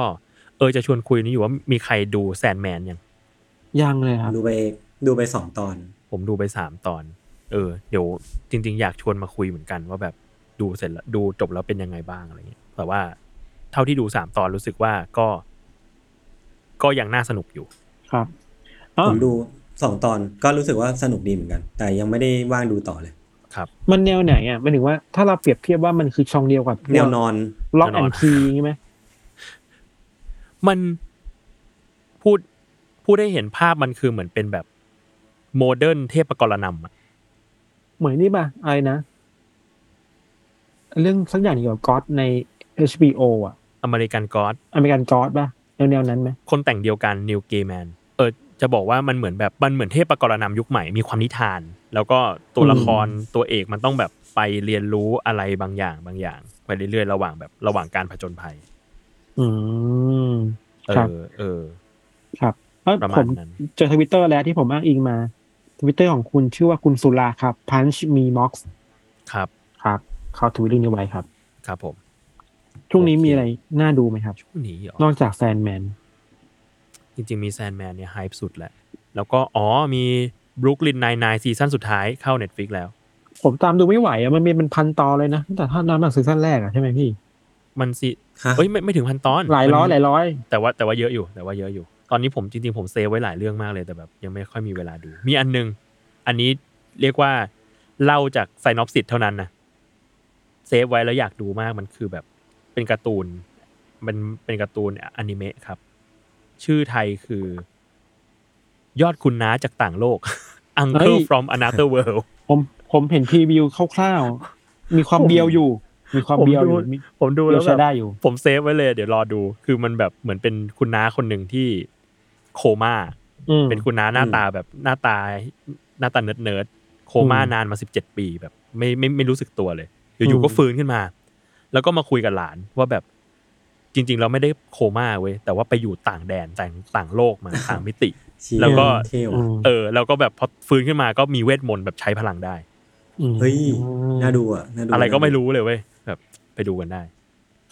เออจะชวนคุยนี่อยู่ว่ามีใครดูแซนแมนยัง ยังเลยครับ ดูไปดูไปสองตอน ผมดูไปสามตอน เออ เดี๋ยวจริง ๆ อยากชวนมาคุยเหมือนกันว่าแบบดูเสร็จแล้วดูจบแล้วเป็นยังไงบ้างอะไรเงี้ยแต่ว่าเท่าที่ดูสามตอนรู้สึกว่าก็ ก็ยังน่าสนุกอยู่ ครับอ๋อผมดูสองตอนก็รู้สึกว่าสนุกดีเหมือนกัน แต่ยังไม่ได้ว่างดูต่อเลย ครับ มันแนวไหนอะหมายถึงว่าถ้าเราเปรียบเทียบว่ามันคือช่องเดียวกับแนวนอนล็อกแนแอวนอนด์คีใช่ไหม มันพูดพูดได้เห็นภาพมันคือเหมือนเป็นแบบโมเดิร์นเทพกรณำอะเหมือนนี่ป่ะอะไรนะ เรื่องสักอย่างเกี่ยวกับก๊อตใน HBO อะAmerican Gods American Gods ป่ะแนวแนวนั้นไหมคนแต่งเดียวกัน Neil Gaiman เออจะบอกว่ามันเหมือนแบบมันเหมือนเทพปกรณัมยุคใหม่มีความนิทาน แล้วก็ตัวละครตัวเอกมันต้องแบบไปเรียนรู้อะไรบางอย่างบางอย่าง ไปเรื่อยๆระหว่างแบบระหว่างการผจญภัย อืม เอครับ อ เออ ครับประมาณนั้น เอ้ยผม เจอทวิตเตอร์แล้วที่ผมอ้างอิงมาทวิตเตอร์ของคุณชื่อว่าคุณสุราครับ punch me mox ครับ ครับ เขาทวิตเรื่องนี้ไว้ครับ ครับผม ช่วงนี้โอเค มีอะไรน่าดูไหมครับ ช่วงนี้เหรอนอกจากแซนแมน จริงๆ มี Sandman เนี่ย hype สุดแหละ แล้วก็ อ๋อ มี Brooklyn Nine-Nine ซีซั่นสุดท้ายเข้า Netflix แล้ว ผมตามดูไม่ไหวอะมันมีเป็นพันตอนเลยนะตั้งแต่ท่าน้ำหนักซีซั่นแรกอะใช่ไหมพี่ มันสิฮะเอ้ยไม่ไม่ถึงพันตอน หลายร้อยมันหลายร้อย แต่ว่าแต่ว่าเยอะอยู่แต่ว่าเยอะอยู่ ตอนนี้ผมจริงๆผมเซฟไว้หลายเรื่องมากเลยแต่แบบ ยังไม่ค่อยมีเวลาดู มีอันหนึง อันนี้เรียกว่าเล่าจาก synopsis เท่านั้นนะเซฟไว้แล้วอยากดูมากมันคือแบบเป็นการ์ตูน มันเป็นการ์ตูนอนิเมะครับ ชื่อไทยคือ ยอดคุณน้าจากต่างโลกเฮ้ Uncle ย from another world ผมผมเห็น preview คร่าวๆมีความเบียวอยู่ มีความเบียวอยู่มีเบียวผมดูแล้วใช้แบบได้อยู่ผมเซฟไว้เลย เดี๋ยวรอดู คือมันแบบเหมือนเป็นคุณน้าคนหนึ่งที่โคม่าอืมเป็นคุณน้าหน้าตาแบบหน้าตาหน้าตาเนิร์ดเนิร์ดๆโคม่าอืมนานมาสิบเจ็ดปีแบบ ไม่ไม่ไม่รู้สึกตัวเลย อยู่อืมๆก็ฟื้นขึ้นมา แล้วก็มาคุยกับหลานว่าแบบจริง ๆ เราไม่ได้โคม่าเว้ยแต่ว่าไปอยู่ต่างแดนต่างต่างโลกมาต่างมิติเชี่ยแล้วก็เท่อืว่ะอืมเออ แล้วก็แบบพอฟื้นขึ้นมาก็มีเวทมนต์แบบใช้พลังได้มเฮ้ยน่าดูอะน่าดูอะไรก็ไม่น่าดูรู้เลยเว้ยแบบ ไปดูกันได้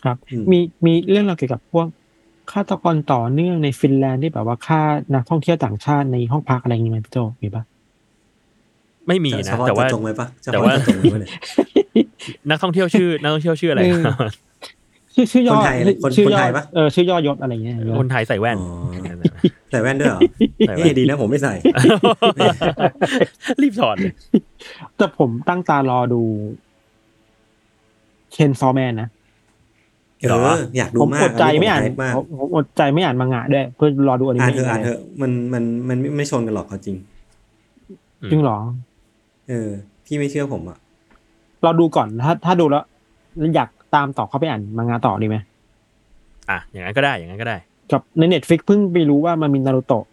ครับอืมมีมีเรื่องราวเกี่ยวกับพวกฆาตกรต่อเนื่องในฟินแลนด์ที่แบบว่าฆ่านักท่องเที่ยวต่างชาติในห้องพักอะไรอย่างงี้ไหมพี่โจมีปะไม่มีเฉนะพาะแต่ว่าเจาะจงไว้ปะเฉแต่พาะว่าเจาะจงไว้เลยนักท่องเที่ยวชื่อ นักท่องเที่ยวชื่ออะไรเออชื่อชื่อย่อคนไทยเลยคนชื่อคนย่อไทยปะเออชื่อย่อยศอะไรเงี้ยคนไทยใส่แว่นอ๋อใส่แว่นด้วยเหรอใส่แว่นเฮ้ยดีนะผมไม่ใส่ รีบถอดเลยแต่ผมตั้งตารอดู Chainsaw Man นะเอออยากดูผมมากอดใจไม่อ่านผ hype มากผมผมอดใจไม่อ่านมังงะด้วยเพื่อรอดูอนิเมะอ่านเถอะอ่านเถอะมันมันมันไม่ไม่ชนกันหรอกเอาจริงจริงเหรอ เออ พี่ไม่เชื่อผมอะเราดูก่อนถ้าถ้าดูแล้วแล้วอยากตามต่อเข้าไปอ่านมังงะต่อดีไหมอะอย่างนั้นก็ได้อย่างนั้นก็ได้กับใน Netflix เพิ่งไปรู้ว่ามันมีนารูโตะ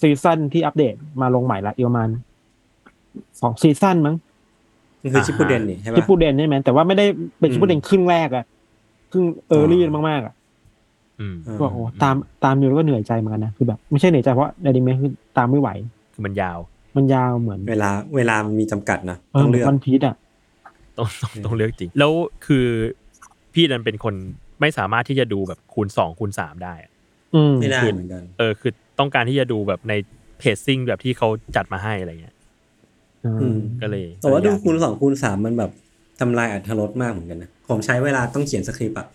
ซีซั่นที่อัปเดตมาลงใหม่ละอีกประมาณสองซีซั่นมั้ง มันคืออ่าชิปปูเดนนี่ใช่ชิปปะปูเดนใช่ไหมแต่ว่าไม่ได้เป็นอืมชิปปูเดนครึ่งแรกอะครึ่ง early มากๆอะอืมเออก็โอ้ตามตามอยู่แล้วก็เหนื่อยใจเหมือนกันนะคือแบบไม่ใช่เหนื่อยใจเพราะอนิเมะคือตามไม่ไหว คือมันยาว มันยาวเหมือน เวลาเวลามันมีจำกัดนะเออต้องเหมือนวันพีซอะต้องต้องต้องเลือกจริง แล้วคือพี่ดันเป็นคนไม่สามารถที่จะดูแบบคูณสองคูณสามได้อะอืมไม่ได้คือเหมือนกัน เออคือต้องการที่จะดูแบบใน pacing แบบที่เขาจัดมาให้อะไรเงี้ยอืม ก็เลยแต่ว่าดูยกคูณสองคูณสามมันแบบทำลายอรรถรสมากเหมือนกันนะผมใช้เวลาต้องเขียนสคริปต์อะ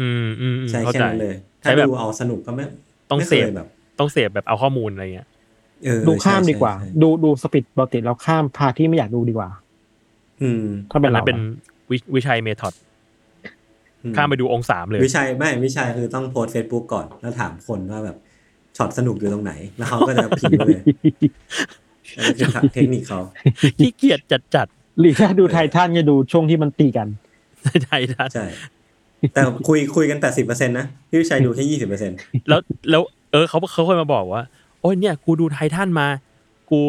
อืมอืมอืมใช้แค่นั้นเข้าใจเลยใช้ถ้าแบบดูเอาสนุกก็ไม่ต้องไม่เสคพยแบบ ต้องเสพแบบเอาข้อมูลอะไรเงี้ยเออดูข้ามใช่ดีกว่าใช่ดูดู speed ปกติแล้วข้าม part ที่ไม่อยากดูดีกว่า อืม ถ้าเป็นอันเรานั้นเป็นวิวิชัย method อืมข้ามไปดูองค์สามเลย วิชัยไม่วิชัยคือต้องโพสเฟซบุ๊กก่อนแล้วถามคนว่าแบบช็อตสนุกอยู่ตรงไหน แล้วเขาก็จะพิมพ์มาเลย เทคนิคเขาขี้เกียจจัดจัดหรือถ้าดูไททันจะดูช่วงที่มันตีกันไททันใช่แต่คุยคุยกันแปดสิบเปอร์เซ็นต์นะพี่วิชัยดูแค่ยี่สิบเปอร์เซ็นต์แล้วแล้วเออเขาเขาเคยมาบอกว่า โอ้ยเนี่ย กูดูไททันมา กู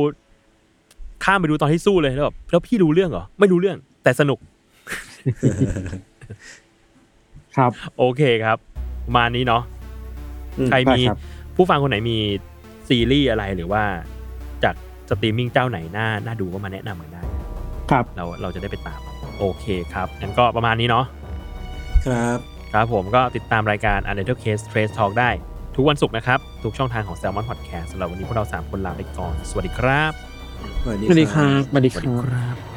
ข้ามไปดูตอนที่สู้เลยแล้วแบบแล้วพี่รู้เรื่องเหรอ ไม่รู้เรื่อง แต่สนุก ครับ โอเคครับประมาณนี้เนาะใครมีผู้ฟังคนไหนมีซีรีส์อะไรหรือว่า สตรีมมิ่งเจ้าไหนน่าน่าดูก็มาแนะนำกันได้ครับเราเราจะได้ไปตาม โอเคครับงั้นก็ประมาณนี้เนาะครับครับผมก็ติดตามรายการ u n d e r t a l e Case Trace Talk ได้ ทุกวันศุกร์นะครับ ทุกช่องทางของ Salmon Podcast สำหรับวันนี้พวกเรา 3 คนลาไปก่อน สวัสดีครับ สวัสดีสวัสดีคครัรับบสวัสดีสวัสดีรับครับ